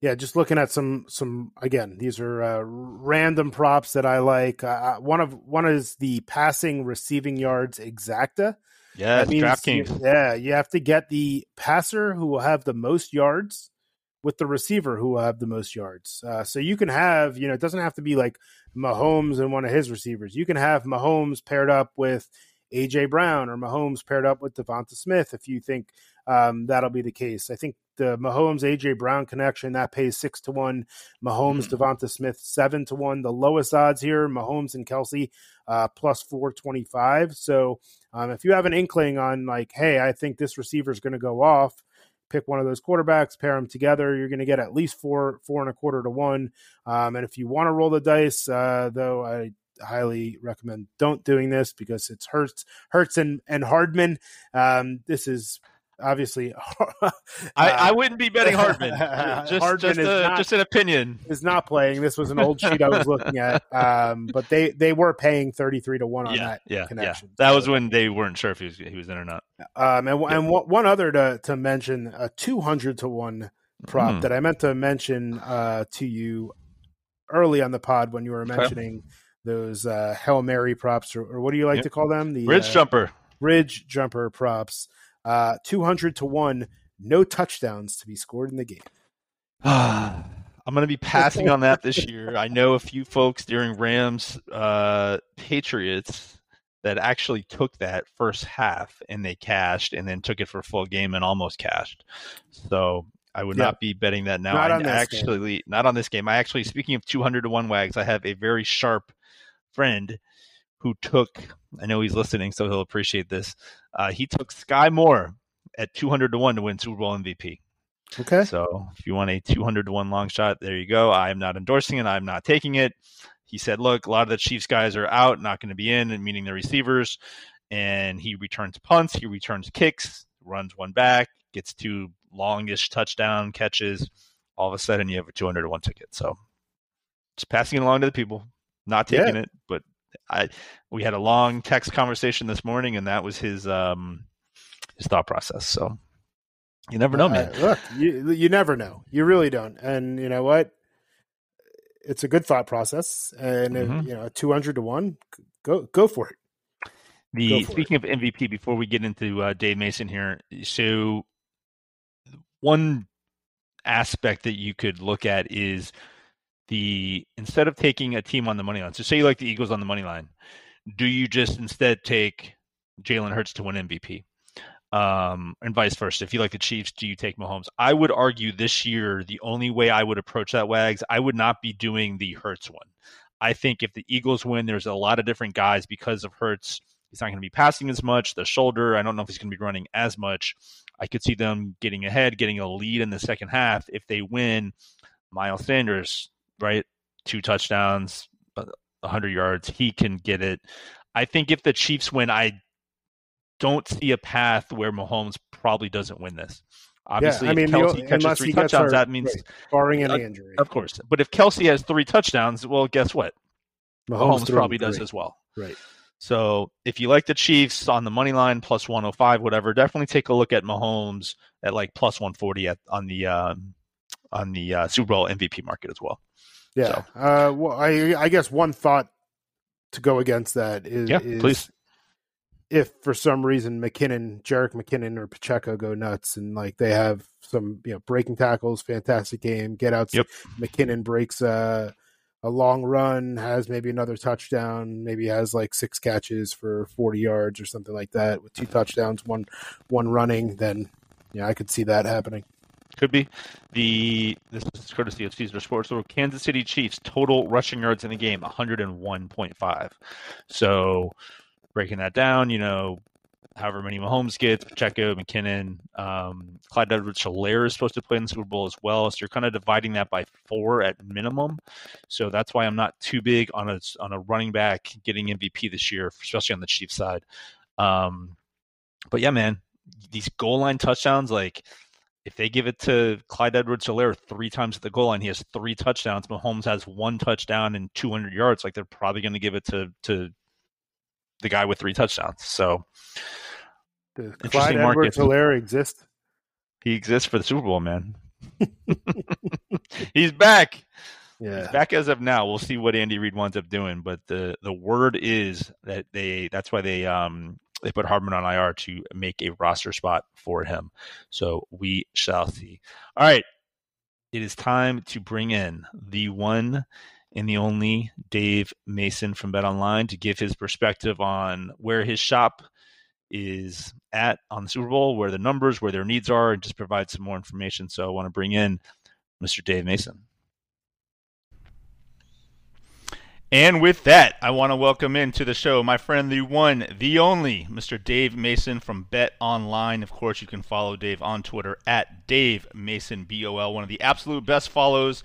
S2: yeah, just looking at some some again, these are uh, random props that I like. Uh, one of one is the passing receiving yards exacta.
S1: Yeah, DraftKings.
S2: Yeah, you have to get the passer who will have the most yards with the receiver who will have the most yards. Uh, so you can have, you know, it doesn't have to be like Mahomes and one of his receivers. You can have Mahomes paired up with AJ Brown or Mahomes paired up with DeVonta Smith if you think um, that'll be the case. I think the Mahomes AJ Brown connection that pays six to one. Mahomes mm-hmm. DeVonta Smith seven to one. The lowest odds here, Mahomes and Kelce uh, plus four twenty five. So um, if you have an inkling on like, hey, I think this receiver is going to go off, pick one of those quarterbacks, pair them together. You're going to get at least four four and a quarter to one. Um, and if you want to roll the dice, uh, though, I highly recommend don't doing this because it's Hurts, Hurts and and Hardman. Um, this is obviously.
S1: uh, I, I wouldn't be betting Hardman. Just, Hardman just, a, not, just an opinion.
S2: Is not playing. This was an old sheet I was looking at, um, but they they were paying thirty three to one on
S1: yeah,
S2: that
S1: yeah,
S2: connection.
S1: Yeah. That was when they weren't sure if he was he was in or not.
S2: Um, and, and one other to to mention a two hundred to one prop mm. that I meant to mention uh, to you early on the pod when you were mentioning. Okay those uh, Hail Mary props, or, or what do you like yep. to call them?
S1: The bridge uh, jumper.
S2: Bridge jumper props. Uh, 200 to 1, no touchdowns to be scored in the game.
S1: I'm going to be passing on that this year. I know a few folks during Rams uh, Patriots that actually took that first half and they cashed and then took it for a full game and almost cashed. So I would not be betting that now.
S2: Not
S1: I actually
S2: game.
S1: not on this game. I actually speaking of 200 to 1 wags, I have a very sharp friend who took, I know he's listening, so he'll appreciate this. Uh, he took Sky Moore at 200 to 1 to win Super Bowl MVP.
S2: Okay.
S1: So if you want a 200 to 1 long shot, there you go. I am not endorsing it. I'm not taking it. He said, look, a lot of the Chiefs guys are out, not going to be in, meaning the receivers. And he returns punts, he returns kicks, runs one back, gets two longish touchdown catches. All of a sudden, you have a 200 to 1 ticket. So just passing it along to the people, not taking yeah. it, but I we had a long text conversation this morning, and that was his um his thought process. So you never know, man.
S2: Uh, look, you you never know. You really don't. And you know what? It's a good thought process, and mm-hmm. if, you know, two hundred to one, go go for it.
S1: The speaking it. of MVP, before we get into uh, Dave Mason here, so one aspect that you could look at is the instead of taking a team on the money line, so say you like the Eagles on the money line, do you just instead take Jalen Hurts to win MVP? Um, and vice versa. If you like the Chiefs, do you take Mahomes? I would argue this year the only way I would approach that Wags, I would not be doing the Hurts one. I think if the Eagles win, there's a lot of different guys because of Hurts. He's not going to be passing as much. The shoulder, I don't know if he's going to be running as much. I could see them getting ahead, getting a lead in the second half. If they win, Miles Sanders, right? Two touchdowns, 100 yards. He can get it. I think if the Chiefs win, I don't see a path where Mahomes probably doesn't win this. Obviously,
S2: yeah, I mean,
S1: Kelce catches three touchdowns, that means
S2: right, barring any injury,
S1: of course. But if Kelce has three touchdowns, well, guess what? Mahomes, Mahomes probably does as well.
S2: Right.
S1: So if you like the Chiefs on the money line plus 105, whatever, definitely take a look at Mahomes at like plus 140 at, on the um, on the uh, Super Bowl MVP market as well.
S2: Yeah. So. Uh, well, I, I guess one thought to go against that is,
S1: yeah,
S2: is
S1: please.
S2: if for some reason McKinnon, Jerick McKinnon or Pacheco go nuts and like they have some, you know, breaking tackles, fantastic game, get out.
S1: Yep.
S2: McKinnon breaks a, a long run, has maybe another touchdown, maybe has like six catches for 40 yards or something like that with two touchdowns, one, one running, then yeah, I could see that happening.
S1: Could be. The this is courtesy of Caesar Sports. So Kansas City Chiefs total rushing yards in the game 101.5. So breaking that down, you know, however many Mahomes gets, Pacheco, McKinnon, um, Clyde Edwards-Helaire is supposed to play in the Super Bowl as well. So you're kind of dividing that by four at minimum. So that's why I'm not too big on a on a running back getting MVP this year, especially on the Chiefs side. Um, but yeah, man, these goal line touchdowns, like if they give it to Clyde Edwards-Helaire three times at the goal line, he has three touchdowns. Mahomes has one touchdown and 200 yards. Like they're probably going to give it to to the guy with three touchdowns. So
S2: Does Clyde Edwards-Helaire exist?
S1: He exists for the Super Bowl, man. He's back.
S2: Yeah.
S1: He's back as of now. We'll see what Andy Reid winds up doing, but the the word is that they that's why they um they put Hardman on IR to make a roster spot for him. So we shall see. All right. It is time to bring in the one and the only Dave Mason from Bet Online to give his perspective on where his shop is at on the Super Bowl, where the numbers, where their needs are, and just provide some more information. So I want to bring in Mr. Dave Mason. And with that, I want to welcome into the show my friend, the one, the only, Mr. Dave Mason from Bet Online. Of course, you can follow Dave on Twitter at Dave Mason BOL, one of the absolute best follows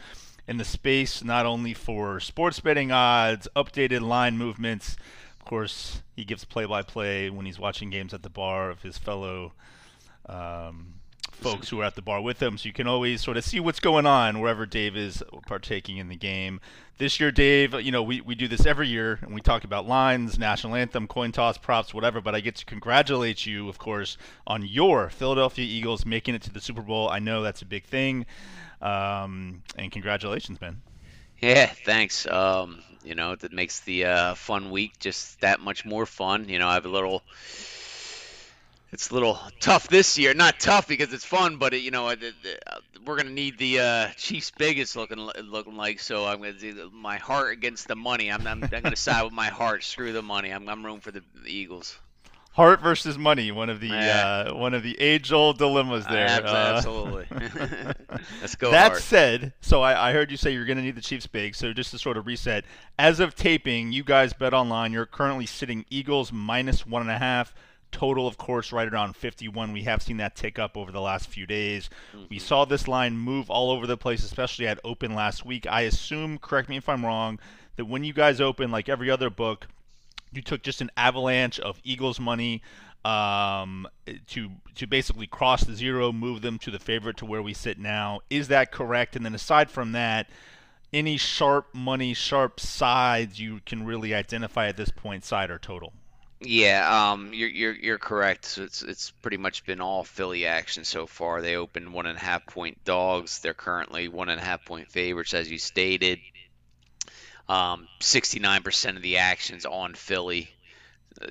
S1: in the space, not only for sports betting odds, updated line movements. Of course, he gives play-by-play when he's watching games at the bar of his fellow um, folks who are at the bar with him, so you can always sort of see what's going on wherever Dave is partaking in the game. This year, Dave, you know, we, we do this every year, and we talk about lines, national anthem, coin toss, props, whatever, but I get to congratulate you, of course, on your Philadelphia Eagles making it to the Super Bowl. I know that's a big thing, um, and congratulations, man.
S3: Yeah, thanks. Um, you know, that makes the uh, fun week just that much more fun. You know, I have a little it's a little tough this year. Not tough because it's fun, but it, you know, it, it, uh, we're gonna need the uh, Chiefs' biggest looking looking like. So I'm gonna do my heart against the money. I'm I'm, I'm gonna side with my heart. Screw the money. I'm I'm room for the, the Eagles.
S1: Heart versus money, one of the yeah. uh, one of the age-old dilemmas there.
S3: Absolutely. Let's go.
S1: That
S3: hard.
S1: said, so I, I heard you say you're going to need the Chiefs big. So just to sort of reset, as of taping, you guys bet online. You're currently sitting Eagles minus one and a half total, of course, right around 51. We have seen that tick up over the last few days. Mm-hmm. We saw this line move all over the place, especially at open last week. I assume, correct me if I'm wrong, that when you guys open, like every other book, you took just an avalanche of Eagles money um, to to basically cross the zero, move them to the favorite to where we sit now. Is that correct? And then aside from that, any sharp money, sharp sides you can really identify at this point, side or total?
S3: Yeah, um, you're you're you're correct. So it's it's pretty much been all Philly action so far. They opened one and a half point dogs. They're currently one and a half point favorites, as you stated. Um, 69% of the actions on Philly uh,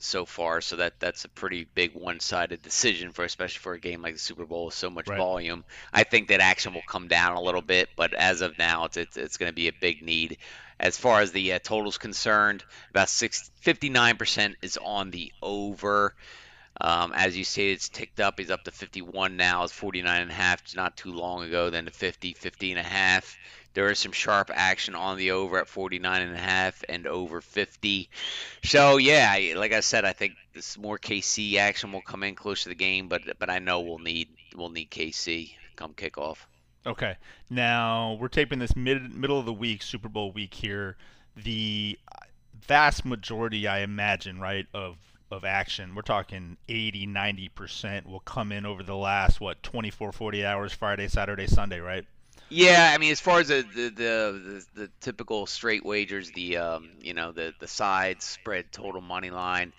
S3: so far, so that that's a pretty big one-sided decision for, especially for a game like the Super Bowl with so much right. volume. I think that action will come down a little bit, but as of now, it's it's, it's going to be a big need. As far as the uh, totals concerned, about 59% is on the over. Um, as you say, it's ticked up. He's up to 51 now. It's 49 and a half not too long ago. Then to 50, 50 and a half. There is some sharp action on the over at 49 and a half and over 50. So yeah, like I said, I think this more KC action will come in close to the game, but but I know we'll need we'll need KC come kickoff.
S1: Okay. Now we're taping this mid middle of the week, Super Bowl week here. The vast majority, I imagine, right, of of action, we're talking 80, 90% will come in over the last what 24, 40 hours, Friday, Saturday, Sunday, right?
S3: Yeah, I mean, as far as the the, the, the, typical straight wagers, the um, you know the the sides spread total money line,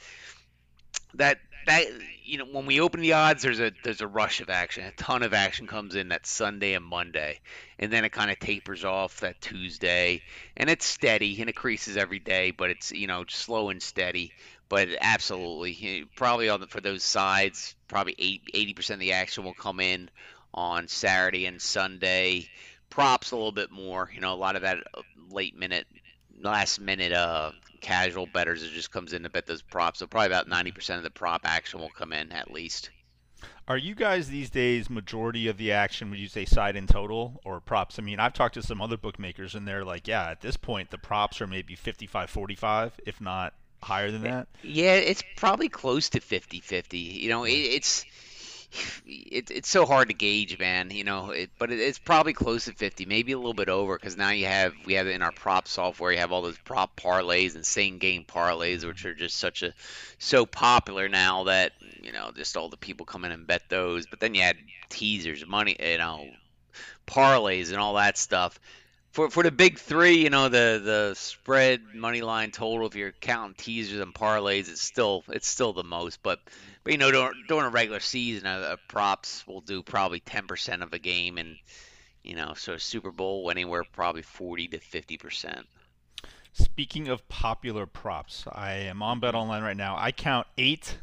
S3: that that you know when we open the odds there's a there's a rush of action. A ton of action comes in that sunday and monday. And then it kind of tapers off that tuesday. And it's steady and increases every day but it's you know slow and steady. But absolutely probably on the, for those sides probably 80 percent of the action will come in on saturday and sunday. Props a little bit more you know a lot of that uh, late minute last minute uh casual betters that just comes in to bet those props. So probably about 90% of the prop action will come in at least.
S1: Are you guys these days majority of the action? Would you say side in total or props? I mean, I've talked to some other bookmakers and they're like, yeah, at this point the props are maybe 55-45, if not higher than that?
S3: Yeah, it's probably close to 50-50. You know, it, it's it, it's so hard to gauge, man. You know, it, but it, it's probably close to 50, maybe a little bit over, because now you have we have in our prop software. You have all those prop parlays and same game parlays, which are just such a so popular now that you know just all the people come in and bet those. But then you had teasers, money, you know, parlays and all that stuff. For, for the big three, you know the the spread money line total. If you're counting teasers and parlays, it's still it's still the most. But but you know, during, during a regular season, uh, props will do probably 10% of a game, and you know, so a Super Bowl anywhere probably 40 to 50%.
S1: Speaking of popular props, I am on Bet Online right now. I count eight,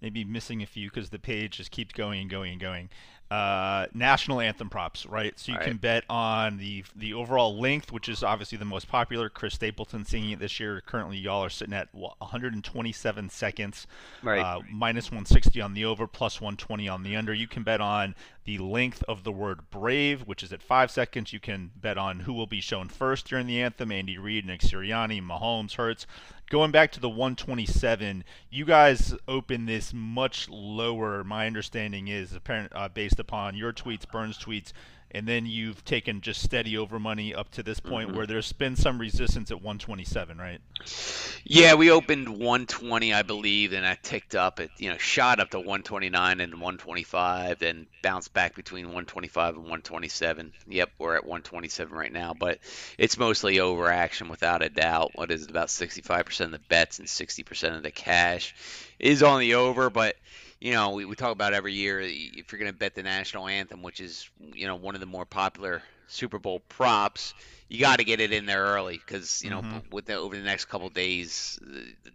S1: maybe missing a few because the page just keeps going and going and going uh, national anthem props, right? So you can bet on the the overall length, which is obviously the most popular. Chris Stapleton singing it this year. Currently, y'all are sitting at 127 seconds,
S3: right?
S1: Uh, minus 160 on the over, plus 120 on the under. You can bet on the length of the word brave, which is at five seconds. You can bet on who will be shown first during the anthem: Andy Reid, Nick Sirianni, Mahomes, Hurts going back to the 127, you guys open this much lower. My understanding is apparent uh, based upon your tweets, Burns tweets, and then you've taken just steady over money up to this point mm-hmm. where there's been some resistance at 127, right?
S3: Yeah, we opened 120, I believe, and I ticked up. It you know shot up to 129 and 125, then bounced back between 125 and 127. Yep, we're at 127 right now, but it's mostly over action without a doubt. What is it, about 65% of the bets and 60% of the cash is on the over, but you know, we, we talk about every year if you're going to bet the national anthem, which is, you know, one of the more popular Super Bowl props, you got to get it in there early because, you know, mm-hmm. with the, over the next couple days,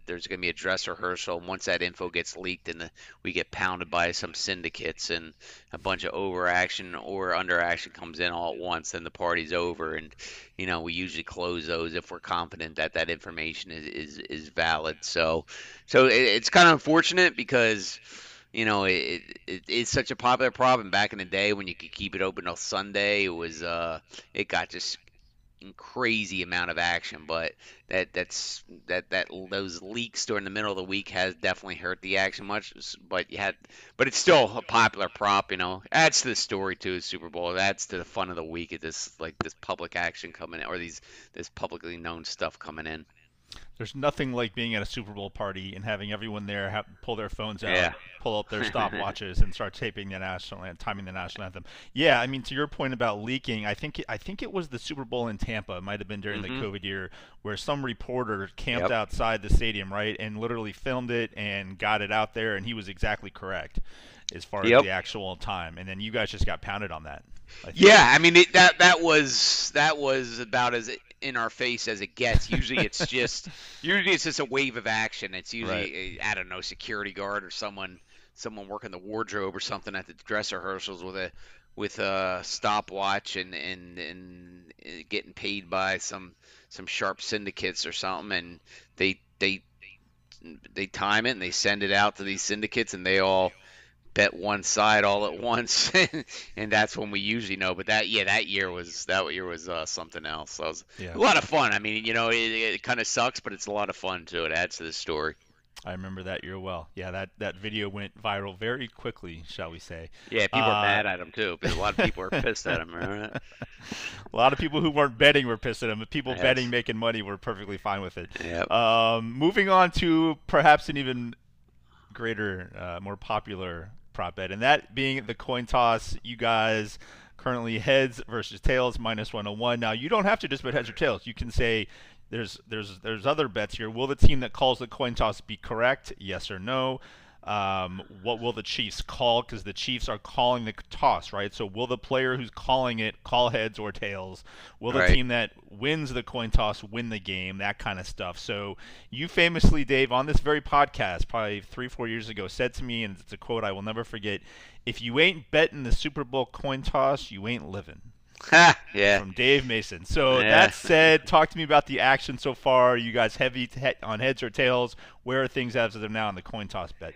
S3: there's going to be a dress rehearsal. And once that info gets leaked and the, we get pounded by some syndicates and a bunch of overaction or underaction comes in all at once, then the party's over. And, you know, we usually close those if we're confident that that information is, is, is valid. So, so it, it's kind of unfortunate because – you know, it, it, it's such a popular problem. Back in the day when you could keep it open till Sunday, it was uh, it got just crazy amount of action. But that that's that that those leaks during the middle of the week has definitely hurt the action much. But you had, but it's still a popular prop. You know, adds to the story too. Super Bowl adds to the fun of the week. It this like this public action coming in, or these this publicly known stuff coming in
S1: there's nothing like being at a Super Bowl party and having everyone there have, pull their phones out,
S3: yeah.
S1: pull up their stopwatches, and start taping the national anthem, timing the national anthem. Yeah, I mean, to your point about leaking, I think I think it was the Super Bowl in Tampa. It might have been during mm-hmm. the COVID year where some reporter camped yep. outside the stadium, right, and literally filmed it and got it out there, and he was exactly correct as far yep. as the actual time. And then you guys just got pounded on that.
S3: I yeah, I mean it, that that was that was about as in our face as it gets. Usually it's just usually it's just a wave of action. It's usually right. I don't know security guard or someone someone working the wardrobe or something at the dress rehearsals with a with a stopwatch and and and uh, getting paid by some some sharp syndicates or something and they they they time it and they send it out to these syndicates and they all bet one side all at once, and that's when we usually know. But that yeah, that year was that year was uh, something else. So it was yeah. a lot of fun. I mean, you know, it, it kind of sucks, but it's a lot of fun too. It adds to the story.
S1: I remember that year well. Yeah, that, that video went viral very quickly, shall we say?
S3: Yeah, people uh, are mad at him too. Because a lot of people are pissed at him. Right?
S1: a lot of people who weren't betting were pissed at him, but people yes. betting, making money, were perfectly fine with it.
S3: Yep.
S1: Um, moving on to perhaps an even greater, uh, more popular prop bet, and that being the coin toss. You guys currently heads versus tails minus 101. Now you don't have to just bet heads or tails. You can say there's there's there's other bets here. Will the team that calls the coin toss be correct? Yes or no? Um, what will the Chiefs call? Because the Chiefs are calling the toss, right? So will the player who's calling it call heads or tails? Will the
S3: right.
S1: team that wins the coin toss win the game? That kind of stuff. So you famously, Dave, on this very podcast, probably three, four years ago, said to me, and it's a quote I will never forget: "If you ain't betting the Super Bowl coin toss, you ain't living."
S3: yeah.
S1: From Dave Mason. So yeah. that said, talk to me about the action so far. You guys heavy on heads or tails? Where are things as of now on the coin toss bet?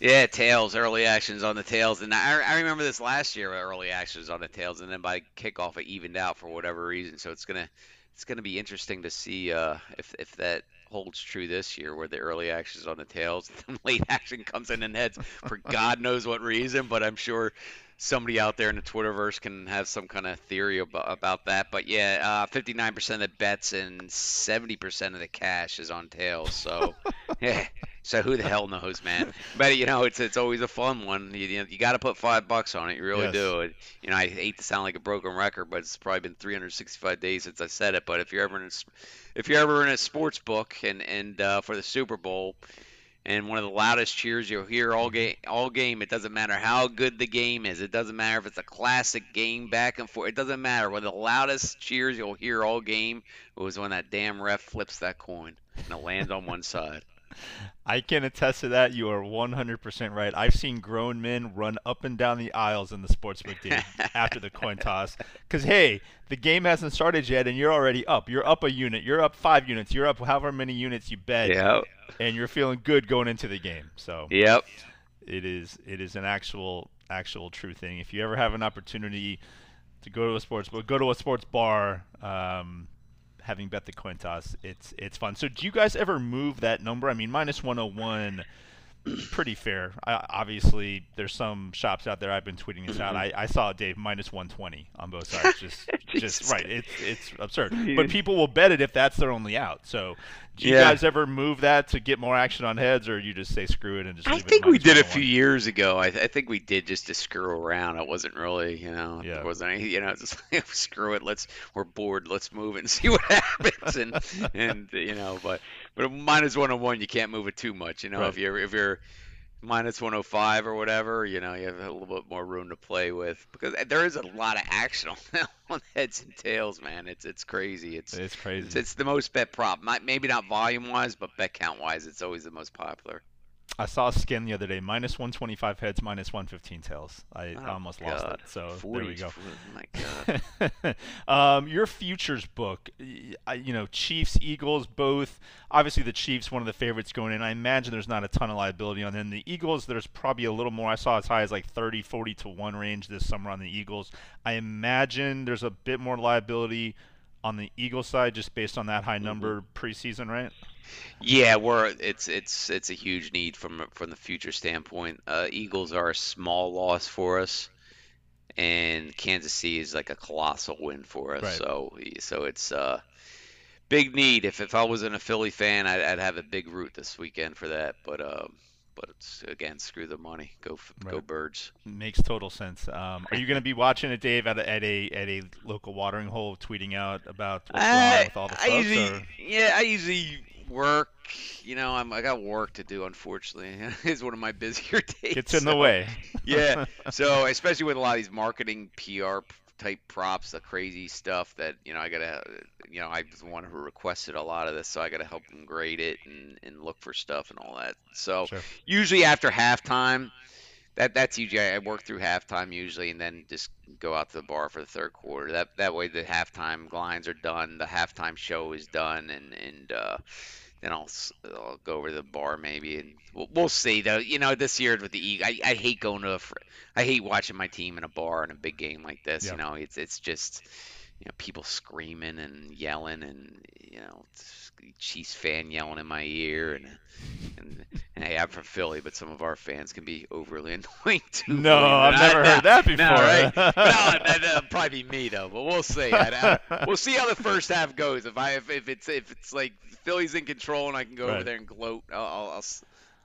S3: Yeah, tails, early actions on the tails, and I, I remember this last year, early actions on the tails, and then by kickoff it evened out for whatever reason. So it's gonna it's gonna be interesting to see uh, if if that holds true this year, where the early action is on the tails, the late action comes in and heads for God knows what reason. But I'm sure somebody out there in the Twitterverse can have some kind of theory about, about that. But yeah, uh, 59% of the bets and 70% of the cash is on tails. So yeah, so who the hell knows, man? But you know, it's it's always a fun one. You, you, you got to put five bucks on it. You really
S1: Yes.
S3: do. It, you know, I hate to sound like a broken record, but it's probably been 365 days since I said it. But if you're ever in a, if you're ever in a sports book and and uh, for the Super Bowl, and one of the loudest cheers you'll hear all game all game. It doesn't matter how good the game is. It doesn't matter if it's a classic game back and forth. It doesn't matter. One of the loudest cheers you'll hear all game was when that damn ref flips that coin and it lands on one side.
S1: I can attest to that. You are 100% right. I've seen grown men run up and down the aisles in the sportsbook game after the coin toss. Because, hey, the game hasn't started yet and you're already up. You're up a unit. You're up five units. You're up however many units you bet.
S3: Yep.
S1: And you're feeling good going into the game. So
S3: Yep.
S1: it is it is an actual actual true thing. If you ever have an opportunity to go to a sports book, go to a sports bar, um, having bet the coin toss, it's it's fun. So do you guys ever move that number? I mean, minus 101, pretty fair. I, obviously, there's some shops out there. I've been tweeting this out. I, I saw Dave minus 120 on both sides. Just just right. It's it's absurd. But people will bet it if that's their only out. So. Do you
S3: Yeah.
S1: guys ever move that to get more action on heads, or you just say screw it and just?
S3: I
S1: leave it I
S3: think we did a few years ago. I, I think we did just to screw around. It wasn't really, you know,
S1: Yeah.
S3: it wasn't any, you know, it's just like, screw it. Let's we're bored. Let's move it and see what happens. And and you know, but but minus one on one, you can't move it too much. You know,
S1: Right.
S3: if you're if you're minus 105 or whatever, you know, you have a little bit more room to play with because there is a lot of action on, on heads and tails, man. It's it's crazy. It's
S1: It's crazy.
S3: it's, it's the most bet prop. Not, maybe not volume wise, but bet count wise, it's always the most popular.
S1: I saw a skin the other day, minus 125 heads, minus 115 tails. I
S3: Oh,
S1: almost lost it. So
S3: 40,
S1: there we go.
S3: My God.
S1: um, your futures book, you know, Chiefs, Eagles, both. Obviously, the Chiefs, one of the favorites going in. I imagine there's not a ton of liability on them. The Eagles, there's probably a little more. I saw as high as like 30, 40 to 1 range this summer on the Eagles. I imagine there's a bit more liability on the Eagles side just based on that high
S3: Mm-hmm.
S1: number preseason, right?
S3: Yeah, we're it's it's it's a huge need from from the future standpoint. Uh, Eagles are a small loss for us, and Kansas City is like a colossal win for us.
S1: Right.
S3: So so it's uh big need. If if I wasn't a Philly fan, I'd, I'd have a big root this weekend for that. But um, but it's again, screw the money. Go f go birds.
S1: Makes total sense. Um, are you going to be watching it, Dave, at a, at a at a local watering hole, tweeting out about what's going on
S3: I,
S1: with all the
S3: I usually,
S1: or-
S3: yeah, I usually work. You know, I'm I got work to do. Unfortunately, it's one of my busier days.
S1: Gets in the way.
S3: yeah. So especially with a lot of these marketing PR type props, the crazy stuff that you know I gotta, you know, I was the one who requested a lot of this, so I gotta help them grade it and and look for stuff and all that. So
S1: Sure.
S3: usually after halftime. That, that's usually I work through halftime usually, and then just go out to the bar for the third quarter. That that way the halftime lines are done, the halftime show is done, and and uh, then I'll, s- I'll go over to the bar maybe, and we'll, we'll see though. You know, this year with the Eagles, I, I hate going to a, fr- I hate watching my team in a bar in a big game like this.
S1: Yeah.
S3: You know, it's it's just you know people screaming and yelling, and you know, Chiefs fan yelling in my ear, and and, and hey, I'm from Philly, but some of our fans can be overly annoying too.
S1: No, I've never
S3: not.
S1: heard that before.
S3: No, right? no, that, that'll probably be me though, but we'll see. I, I, we'll see how the first half goes. If I if, if it's if it's like Philly's in control and I can go over there and gloat, I'll I'll, I'll,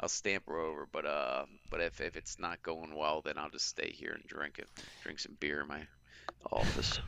S3: I'll stamp her over. But uh, but if if it's not going well, then I'll just stay here and drink it, drink some beer in my office.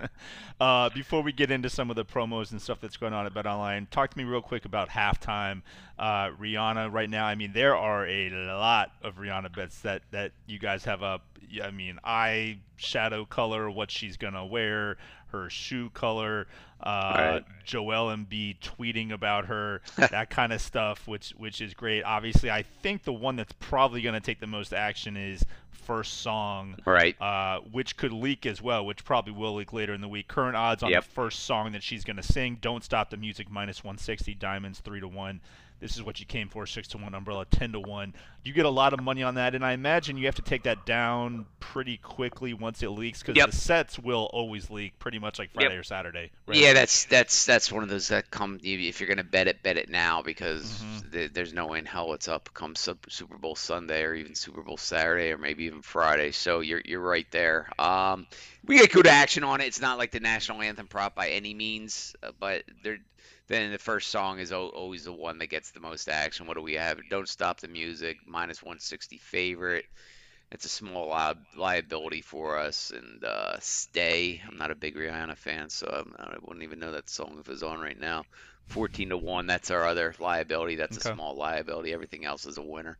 S1: uh, before we get into some of the promos and stuff that's going on at Bet Online, talk to me real quick about halftime. Uh, Rihanna right now. I mean, there are a lot of Rihanna bets that that you guys have up. I mean, eye shadow color, what she's gonna wear, her shoe color, uh,
S3: Right.
S1: Joel Embiid tweeting about her, that kind of stuff, which which is great. Obviously, I think the one that's probably gonna take the most action is first song
S3: Right.
S1: uh, which could leak as well, which probably will leak later in the week. Current odds on
S3: Yep.
S1: the first song that she's going to sing: "Don't Stop the Music" minus 160, Diamonds three to one. This is what you came for, six to one umbrella, ten to one. You get a lot of money on that, and I imagine you have to take that down pretty quickly once it leaks because
S3: Yep.
S1: the sets will always leak, pretty much like Friday
S3: Yep.
S1: or Saturday. right?
S3: Yeah, that's that's that's one of those that come if you're gonna bet it, bet it now because
S1: Mhm.
S3: th- there's no way in hell it's up come Super Bowl Sunday or even Super Bowl Saturday or maybe even Friday. So you're you're right there. Um, we get good action on it. It's not like the national anthem prop by any means, uh, but there. Then the first song is always the one that gets the most action. What do we have? Don't stop the music, minus 160 favorite. It's a small li- liability for us. And uh, Stay. I'm not a big Rihanna fan, so I'm, I wouldn't even know that song if it's on right now. 14 to 1. That's our other liability. That's a small liability. Everything else is a winner.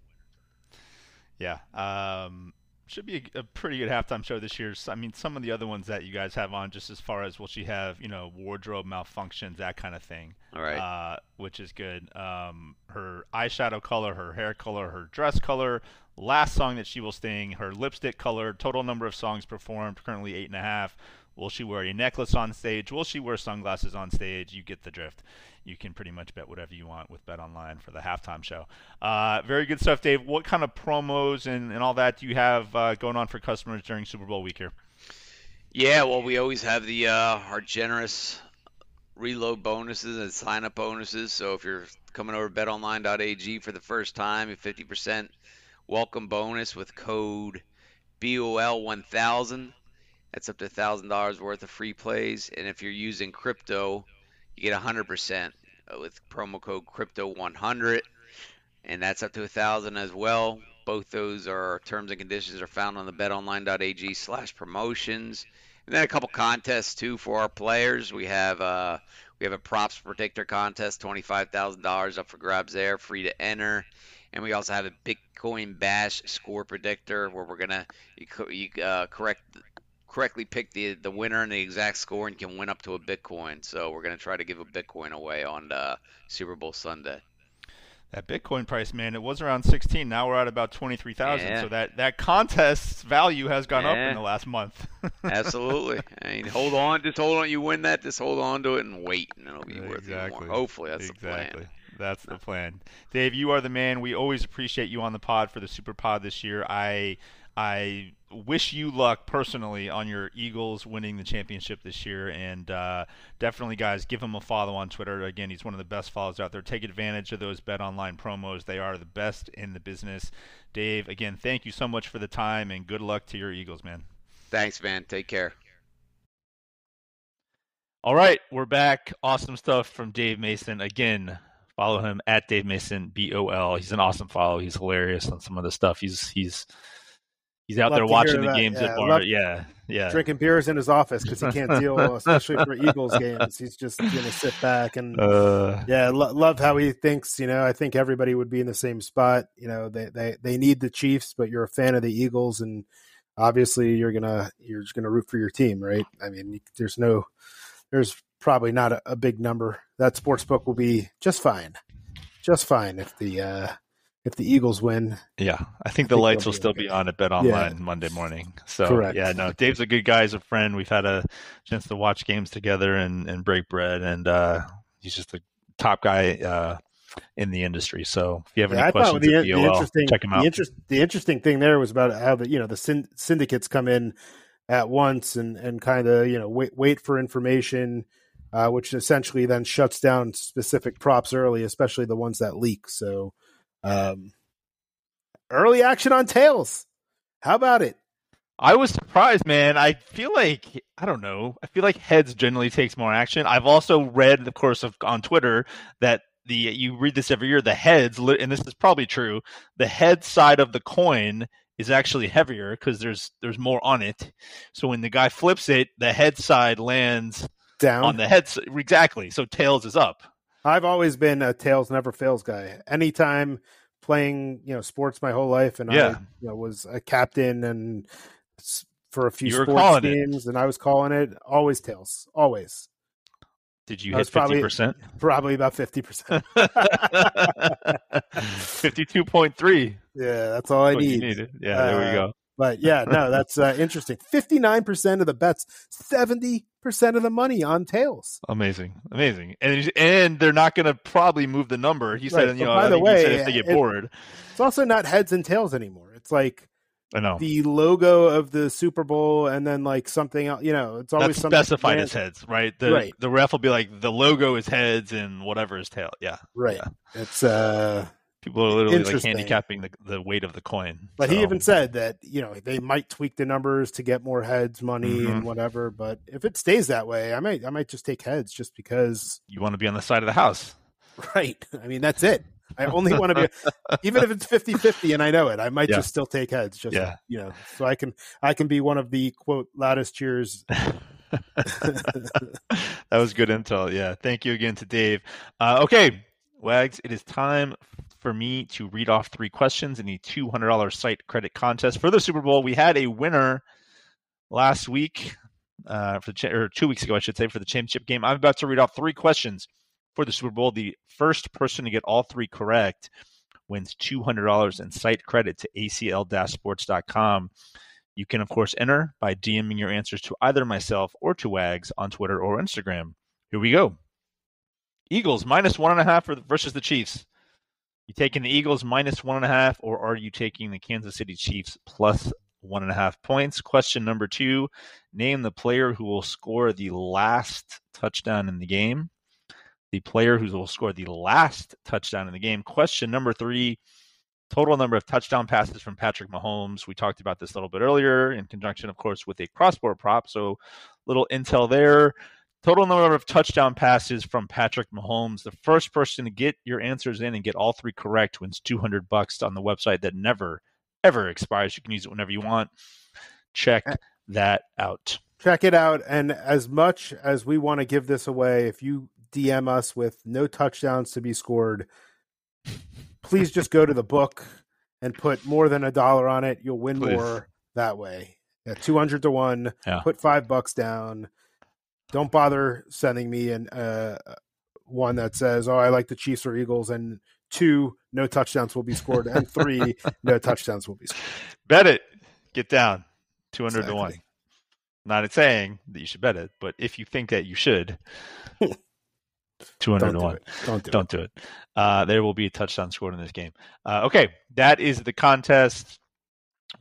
S1: Yeah. Um, should be a, a pretty good halftime show this year. So, I mean, some of the other ones that you guys have on, just as far as will she have, you know, wardrobe malfunctions, that kind of thing.
S3: All right.
S1: uh, which is good. Um, her eyeshadow color, her hair color, her dress color, last song that she will sing, her lipstick color, total number of songs performed, currently eight and a half. Will she wear a necklace on stage? Will she wear sunglasses on stage? You get the drift. You can pretty much bet whatever you want with Bet Online for the halftime show. Uh, very good stuff, Dave. What kind of promos and, and all that do you have uh, going on for customers during Super Bowl week here?
S3: Yeah, well, we always have the uh, our generous reload bonuses and sign up bonuses. So if you're coming over to betonline.ag for the first time, a 50% welcome bonus with code BOL1000. That's up to $1,000 worth of free plays. And if you're using crypto, you get 100% with promo code crypto100 and that's up to a thousand as well. Both those are terms and conditions are found on the betonline.ag slash promotions. And then a couple contests too for our players. We have uh we have a props predictor contest, twenty five thousand dollars up for grabs there, free to enter. And we also have a Bitcoin Bash score predictor where we're gonna you, you uh, correct correctly pick the the winner and the exact score and can win up to a Bitcoin. So we're gonna try to give a Bitcoin away on uh, Super Bowl Sunday.
S1: That Bitcoin price, man, it was around 16. Now we're at about 23,000.
S3: Yeah.
S1: So that that contest's value has gone up in the last month.
S3: Absolutely. I mean, hold on, just hold on. You win that, just hold on to it and wait, and it'll be worth even
S1: Exactly.
S3: more. Hopefully, that's
S1: exactly.
S3: the plan.
S1: That's the plan. Dave, you are the man. We always appreciate you on the pod for the Super Pod this year. I I wish you luck personally on your Eagles winning the championship this year, and uh, definitely, guys, give him a follow on Twitter. Again, he's one of the best follows out there. Take advantage of those Bet Online promos; they are the best in the business. Dave, again, thank you so much for the time, and good luck to your Eagles, man.
S3: Thanks, man. Take care.
S1: All right, we're back. Awesome stuff from Dave Mason. Again, follow him at Dave Mason B O L. He's an awesome follow. He's hilarious on some of the stuff. He's he's he's out
S2: Love
S1: there watching the games
S2: Yeah,
S1: at bar. yeah, yeah.
S2: Drinking beers in his office because he can't deal, especially for Eagles games. He's just gonna sit back and
S1: Uh,
S2: yeah, lo- love how he thinks. You know, I think everybody would be in the same spot. You know, they they they need the Chiefs, but you're a fan of the Eagles, and obviously you're gonna you're just gonna root for your team, right? I mean, there's no, there's probably not a, a big number. That sports book will be just fine, just fine if the uh if the Eagles win.
S1: yeah, I think the
S2: think
S1: lights
S2: be
S1: still
S2: okay.
S1: be on at Bet Online Monday morning. So
S2: Correct.
S1: yeah, no, Dave's a good guy. He's a friend. We've had a chance to watch games together and, and break bread, and uh, he's just a top guy uh, in the industry. So if you have
S2: Yeah,
S1: any questions
S2: the, the
S1: BOL,
S2: interesting
S1: check him
S2: the
S1: out.
S2: interest the interesting thing there was about how the you know the syn- syndicates come in at once and and kind of you know wait wait for information, uh, which essentially then shuts down specific props early, especially the ones that leak. So, um, early action on tails. How about it?
S1: I was surprised, man. I feel like I don't know. I feel like heads generally takes more action. I've also read, of course, of, on Twitter that the you read this every year. The heads, and this is probably true. The head side of the coin is actually heavier because there's there's more on it. So when the guy flips it, the head side lands
S2: Down.
S1: on the head. Exactly. So tails is up.
S2: I've always been a tails never fails guy. Anytime playing, you know, sports my whole life, and I you know, was a captain and for a few
S1: You
S2: sports
S1: calling it.
S2: teams, and I was calling it always tails, always.
S1: Did you
S2: I
S1: hit fifty
S2: probably-
S1: percent?
S2: Probably about fifty percent.
S1: Fifty-two point three.
S2: Yeah, that's all I
S1: what
S2: need.
S1: Yeah, there we
S2: Uh,
S1: go.
S2: But yeah, no, that's uh, interesting. Fifty nine percent of the bets, seventy percent of the money on tails.
S1: Amazing, amazing, and and they're not going to probably move the number. He said,
S2: Right,
S1: you know,
S2: by
S1: I
S2: the
S1: think he said
S2: way,
S1: if they get
S2: it-
S1: bored,
S2: It's also not heads and tails anymore. It's like
S1: I know
S2: the logo of the Super Bowl and then like something else. You know, it's always
S1: that's
S2: something
S1: specified as heads, right? The
S2: Right.
S1: the ref will be like the logo is heads and whatever is tail. Yeah,
S2: Right.
S1: Yeah.
S2: It's uh
S1: people are literally like handicapping the, the weight of the coin.
S2: but he even said that, you know, they might tweak the numbers to get more heads money
S1: Mhm.
S2: and whatever, but if it stays that way, I might I might just take heads just because
S1: you want to be on the side of the house.
S2: right. I mean, that's it. I only want to be even if it's 50-50 and I know it, I might
S1: Yeah.
S2: just still take heads just
S1: Yeah.
S2: you know, so I can I can be one of the quote loudest cheers.
S1: that was good intel. Yeah. Thank you again to Dave. Uh, okay, Wags, it is time for me to read off three questions in the $200 site credit contest for the Super Bowl. We had a winner last week, uh, for cha- or two weeks ago, I should say, for the championship game. I'm about to read off three questions for the Super Bowl. The first person to get all three correct wins $200 in site credit to acl-sports.com. You can, of course, enter by DMing your answers to either myself or to Wags on Twitter or Instagram. Here we go. Eagles minus one and a half for- versus the Chiefs. You taking the Eagles minus one and a half, or are you taking the Kansas City Chiefs plus one and a half points? Question number two Name the player who will score the last touchdown in the game. The player who will score the last touchdown in the game. Question number three total number of touchdown passes from Patrick Mahomes. We talked about this a little bit earlier in conjunction, of course, with a cross sport prop. So, little intel there. Total number of touchdown passes from Patrick Mahomes. The first person to get your answers in and get all three correct wins 200 bucks on the website that never, ever expires. You can use it whenever you want. Check that out.
S2: Check it out. And as much as we want to give this away, if you DM us with no touchdowns to be scored, please just go to the book and put more than a dollar on it. You'll win
S1: Please.
S2: more that way. Yeah, 200 to 1.
S1: Yeah.
S2: Put five bucks down. Don't bother sending me an uh, one that says, oh, I like the Chiefs or Eagles, and two, no touchdowns will be scored, and three, no touchdowns will be scored.
S1: Bet it. Get down. 200 to 1.
S2: Exactly.
S1: Not saying that you should bet it, but if you think that you should, 200
S2: Don't
S1: to
S2: do
S1: 1.
S2: it. Don't do it.
S1: Don't do it. Uh, there will be a touchdown scored in this game. Uh, okay, that is the contest.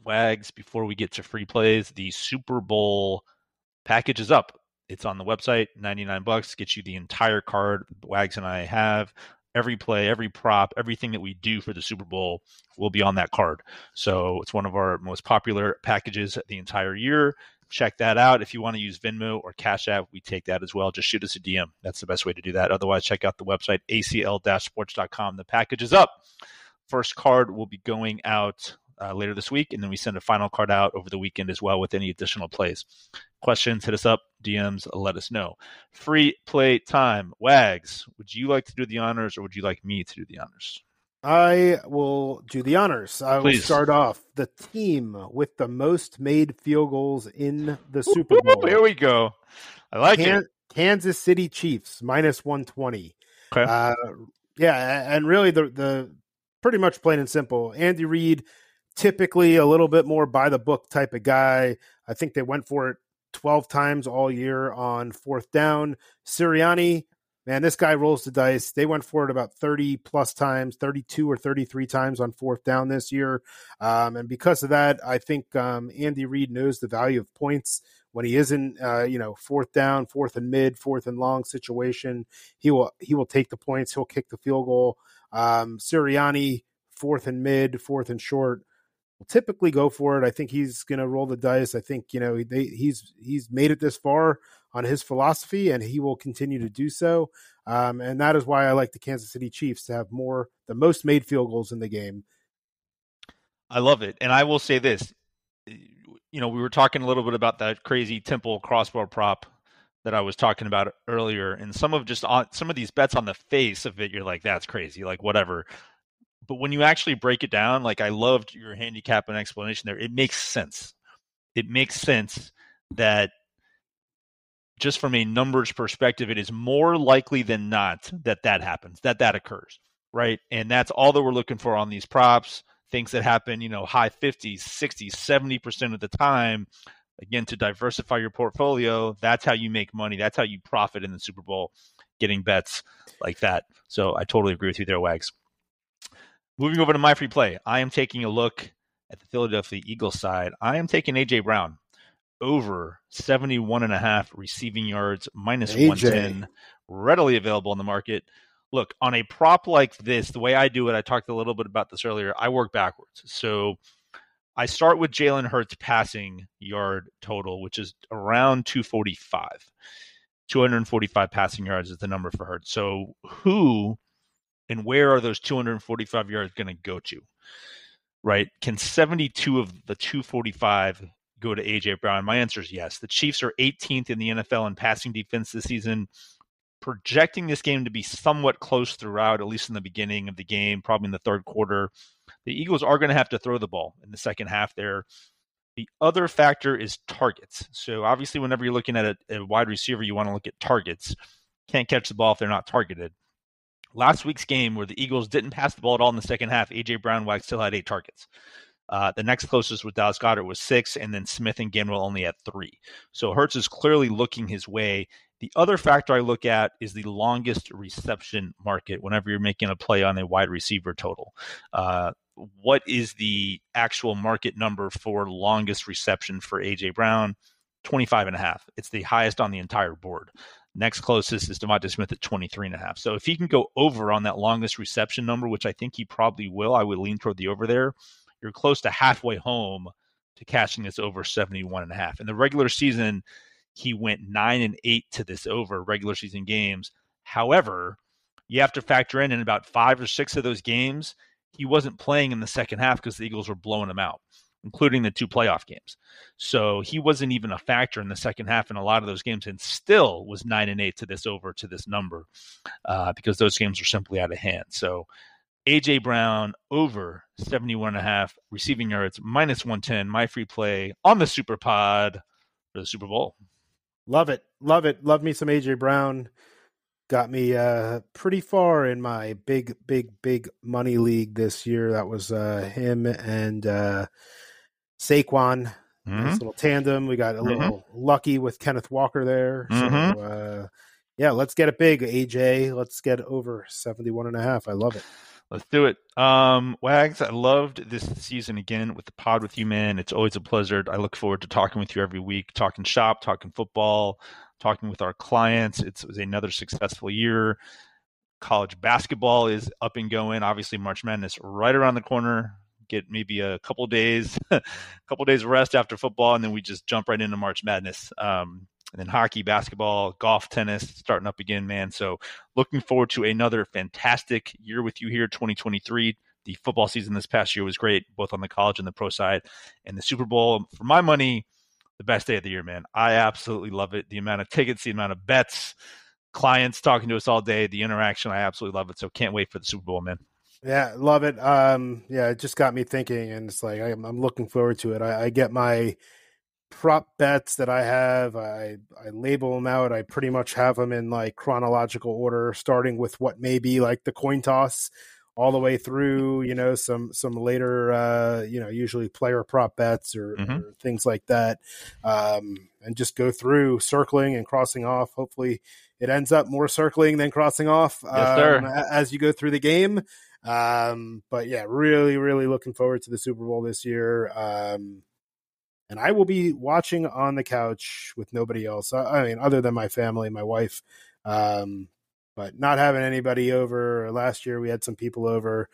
S1: Wags, before we get to free plays, the Super Bowl package is up. It's on the website, 99 bucks, gets you the entire card Wags and I have. Every play, every prop, everything that we do for the Super Bowl will be on that card. So it's one of our most popular packages the entire year. Check that out. If you want to use Venmo or Cash App, we take that as well. Just shoot us a DM. That's the best way to do that. Otherwise, check out the website, acl-sports.com. The package is up. First card will be going out uh, later this week, and then we send a final card out over the weekend as well with any additional plays. Questions, hit us up, DMs, let us know. Free play time. Wags, would you like to do the honors or would you like me to do the honors?
S2: I will do the honors. I will start off the team with the most made field goals in the Super Bowl.
S1: Here we go. I like
S2: Kan-
S1: it.
S2: Kansas City Chiefs minus 120.
S1: Okay.
S2: Uh, yeah, and really the the pretty much plain and simple. Andy Reid, typically a little bit more by the book type of guy. I think they went for it 12 times all year on fourth down. Sirianni, man, this guy rolls the dice. They went for it about 30 plus times, 32 or 33 times on fourth down this year. Um, and because of that, I think um, Andy Reid knows the value of points when he isn't, uh, you know, fourth down, fourth and mid, fourth and long situation. He will he will take the points. He'll kick the field goal. Um, Sirianni, fourth and mid, fourth and short, will typically go for it. I think he's going to roll the dice. I think you know they, he's he's made it this far on his philosophy, and he will continue to do so. Um, and that is why I like the Kansas City Chiefs to have more the most made field goals in the game.
S1: I love it. And I will say this. You know, we were talking a little bit about that crazy temple crossbar prop that I was talking about earlier, and some of just on some of these bets on the face of it, you're like, that's crazy, like whatever. But when you actually break it down, like I loved your handicap and explanation there. It makes sense. It makes sense that just from a numbers perspective, it is more likely than not that that happens, that that occurs, right? And that's all that we're looking for on these props things that happen, you know, high 50s, 60s, 70% of the time. Again, to diversify your portfolio, that's how you make money. That's how you profit in the Super Bowl, getting bets like that. So I totally agree with you there, Wags. Moving over to my free play, I am taking a look at the Philadelphia Eagles side. I am taking AJ Brown over 71 and a half receiving yards minus AJ. 110 readily available in the market look on a prop like this the way i do it i talked a little bit about this earlier i work backwards so i start with jalen hurts passing yard total which is around 245 245 passing yards is the number for hurts so who and where are those 245 yards going to go to right can 72 of the 245 go to AJ Brown? My answer is yes. The Chiefs are 18th in the NFL in passing defense this season. Projecting this game to be somewhat close throughout, at least in the beginning of the game, probably in the third quarter. The Eagles are going to have to throw the ball in the second half there. The other factor is targets. So obviously, whenever you're looking at a, a wide receiver, you want to look at targets. Can't catch the ball if they're not targeted. Last week's game, where the Eagles didn't pass the ball at all in the second half, AJ Brown still had eight targets. Uh, the next closest with Dallas Goedert was six, and then Smith and Gainwell only at three. So Hurts is clearly looking his way. The other factor I look at is the longest reception market whenever you're making a play on a wide receiver total. Uh, what is the actual market number for longest reception for AJ Brown? 25 and a half. It's the highest on the entire board. Next closest is DeVonta Smith at 23 and a half. So if he can go over on that longest reception number, which I think he probably will, I would lean toward the over there you're close to halfway home to catching this over 71 and a half. In the regular season, he went nine and eight to this over regular season games. However, you have to factor in in about five or six of those games, he wasn't playing in the second half because the Eagles were blowing him out, including the two playoff games. So he wasn't even a factor in the second half in a lot of those games, and still was nine and eight to this over to this number uh, because those games were simply out of hand. So AJ Brown over 71 and a half receiving yards minus 110 my free play on the super pod for the Super Bowl.
S2: Love it. Love it. Love me some AJ Brown. Got me uh pretty far in my big big big money league this year. That was uh him and uh Saquon. Mm-hmm. Nice little tandem. We got a little mm-hmm. lucky with Kenneth Walker there. Mm-hmm. So uh yeah, let's get it big, AJ. Let's get over 71 and a half. I love it.
S1: Let's do it. Um, Wags, I loved this season again with the pod with you, man. It's always a pleasure. I look forward to talking with you every week, talking shop, talking football, talking with our clients. It's, it was another successful year. College basketball is up and going. Obviously, March Madness right around the corner. Get maybe a couple days, a couple days rest after football, and then we just jump right into March Madness. Um, and then hockey, basketball, golf, tennis starting up again, man. So looking forward to another fantastic year with you here, 2023. The football season this past year was great, both on the college and the pro side. And the Super Bowl, for my money, the best day of the year, man. I absolutely love it. The amount of tickets, the amount of bets, clients talking to us all day, the interaction, I absolutely love it. So can't wait for the Super Bowl, man.
S2: Yeah, love it. Um, yeah, it just got me thinking, and it's like I'm, I'm looking forward to it. I, I get my prop bets that I have. I I label them out. I pretty much have them in like chronological order, starting with what may be like the coin toss, all the way through. You know, some some later, uh, you know, usually player prop bets or, mm-hmm. or things like that, um, and just go through circling and crossing off. Hopefully, it ends up more circling than crossing off
S1: yes, um,
S2: as you go through the game. Um, but yeah, really, really looking forward to the Super Bowl this year. Um, and I will be watching on the couch with nobody else. I, mean, other than my family, my wife, um, but not having anybody over. Last year we had some people over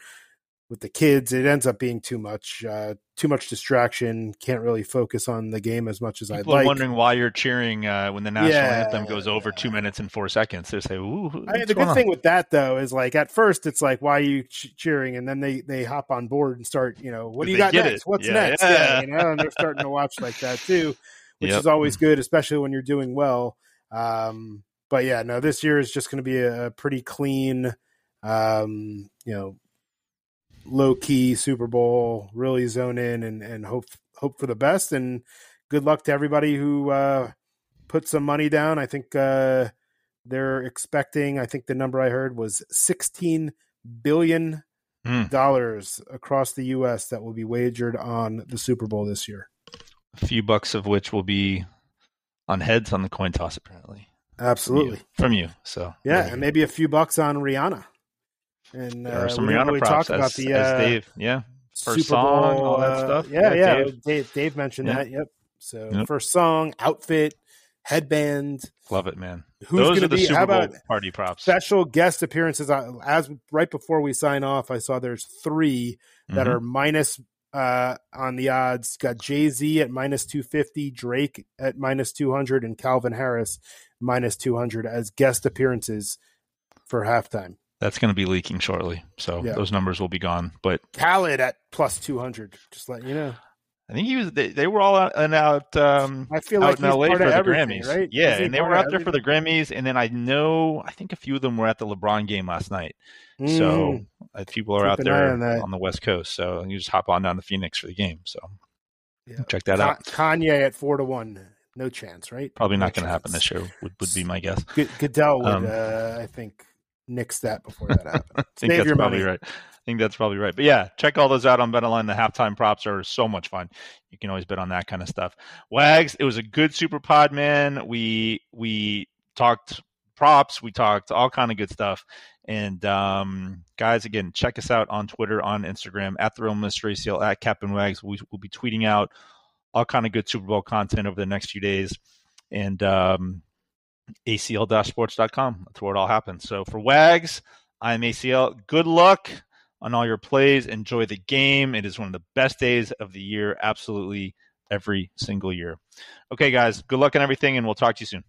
S2: with the kids. It ends up being too much, uh, too much distraction. Can't really focus on the game as much as
S1: People
S2: I'd like.
S1: wondering why you're cheering uh, when the national yeah, anthem goes over two minutes and four seconds. They say, "Ooh."
S2: I mean, the good on? thing with that though is like at first it's like, "Why are you ch- cheering?" And then they they hop on board and start, you know, what do you got next? It. What's yeah, next? Yeah. yeah. you know, and they're starting to watch like that too, which yep. is always good, especially when you're doing well. Um, but yeah, no, this year is just going to be a, a pretty clean, um, you know, low key Super Bowl, really zone in and, and hope hope for the best. And good luck to everybody who uh, put some money down. I think uh, they're expecting. I think the number I heard was sixteen billion
S1: Mm.
S2: dollars across the U.S. that will be wagered on the Super Bowl this year.
S1: A few bucks of which will be on heads on the coin toss, apparently.
S2: Absolutely.
S1: From you. From you so
S2: yeah, and maybe a few bucks on Rihanna. And
S1: there are
S2: uh,
S1: some
S2: we
S1: Rihanna
S2: really
S1: props
S2: talk
S1: as,
S2: about the
S1: as
S2: uh,
S1: Dave. Yeah. First
S2: Super
S1: song,
S2: Bowl,
S1: all that
S2: uh,
S1: stuff.
S2: Yeah, yeah.
S1: Dave.
S2: Dave, Dave, mentioned
S1: Yeah.
S2: that. Yep. So
S1: Yep.
S2: first song, outfit, headband.
S1: Love it, man.
S2: Who's
S1: Those are the
S2: be?
S1: Super Bowl party props.
S2: special guest appearances? As right before we sign off, I saw there's three that
S1: Mhm.
S2: are minus uh, on the odds. Got Jay Z at minus two fifty, Drake at minus two hundred, and Calvin Harris minus two hundred as guest appearances for halftime.
S1: That's going to be leaking shortly. So
S2: Yeah.
S1: those numbers will be gone. But
S2: Khaled at plus two hundred. Just let you know.
S1: I think he was. They, they were all out and out. Um,
S2: I feel
S1: out
S2: like
S1: in
S2: he's
S1: LA for the Grammys,
S2: right?
S1: Yeah, and they were out there for the Grammys, and then I know I think a few of them were at the LeBron game last night.
S2: everything?
S1: So
S2: Mm.
S1: uh, people are
S2: Keep
S1: out there
S2: on
S1: on the West Coast. So you just hop on down to Phoenix for the game. So
S2: Yeah.
S1: check that
S2: Ka-
S1: out.
S2: Kanye at four to one. No chance, right?
S1: Probably
S2: No
S1: not going to happen this year. Would, would be my guess.
S2: Good- Goodell would,
S1: Um,
S2: uh, I think, nix that before that happened.
S1: I think
S2: Save
S1: that's probably
S2: money.
S1: right. I think that's probably right. But yeah, check all those out on BetOnline. The halftime props are so much fun. You can always bet on that kind of stuff. Wags, it was a good super pod, man. We we talked props, we talked all kind of good stuff. And um, guys, again, check us out on Twitter, on Instagram, at the Real Mystery Seal, at Captain Wags. We, we'll be tweeting out all kind of good Super Bowl content over the next few days. And um, acl-sports.com. That's where it all happens. So for Wags, I'm ACL. Good luck on all your plays. Enjoy the game. It is one of the best days of the year, absolutely every single year. Okay, guys, good luck on everything, and we'll talk to you soon.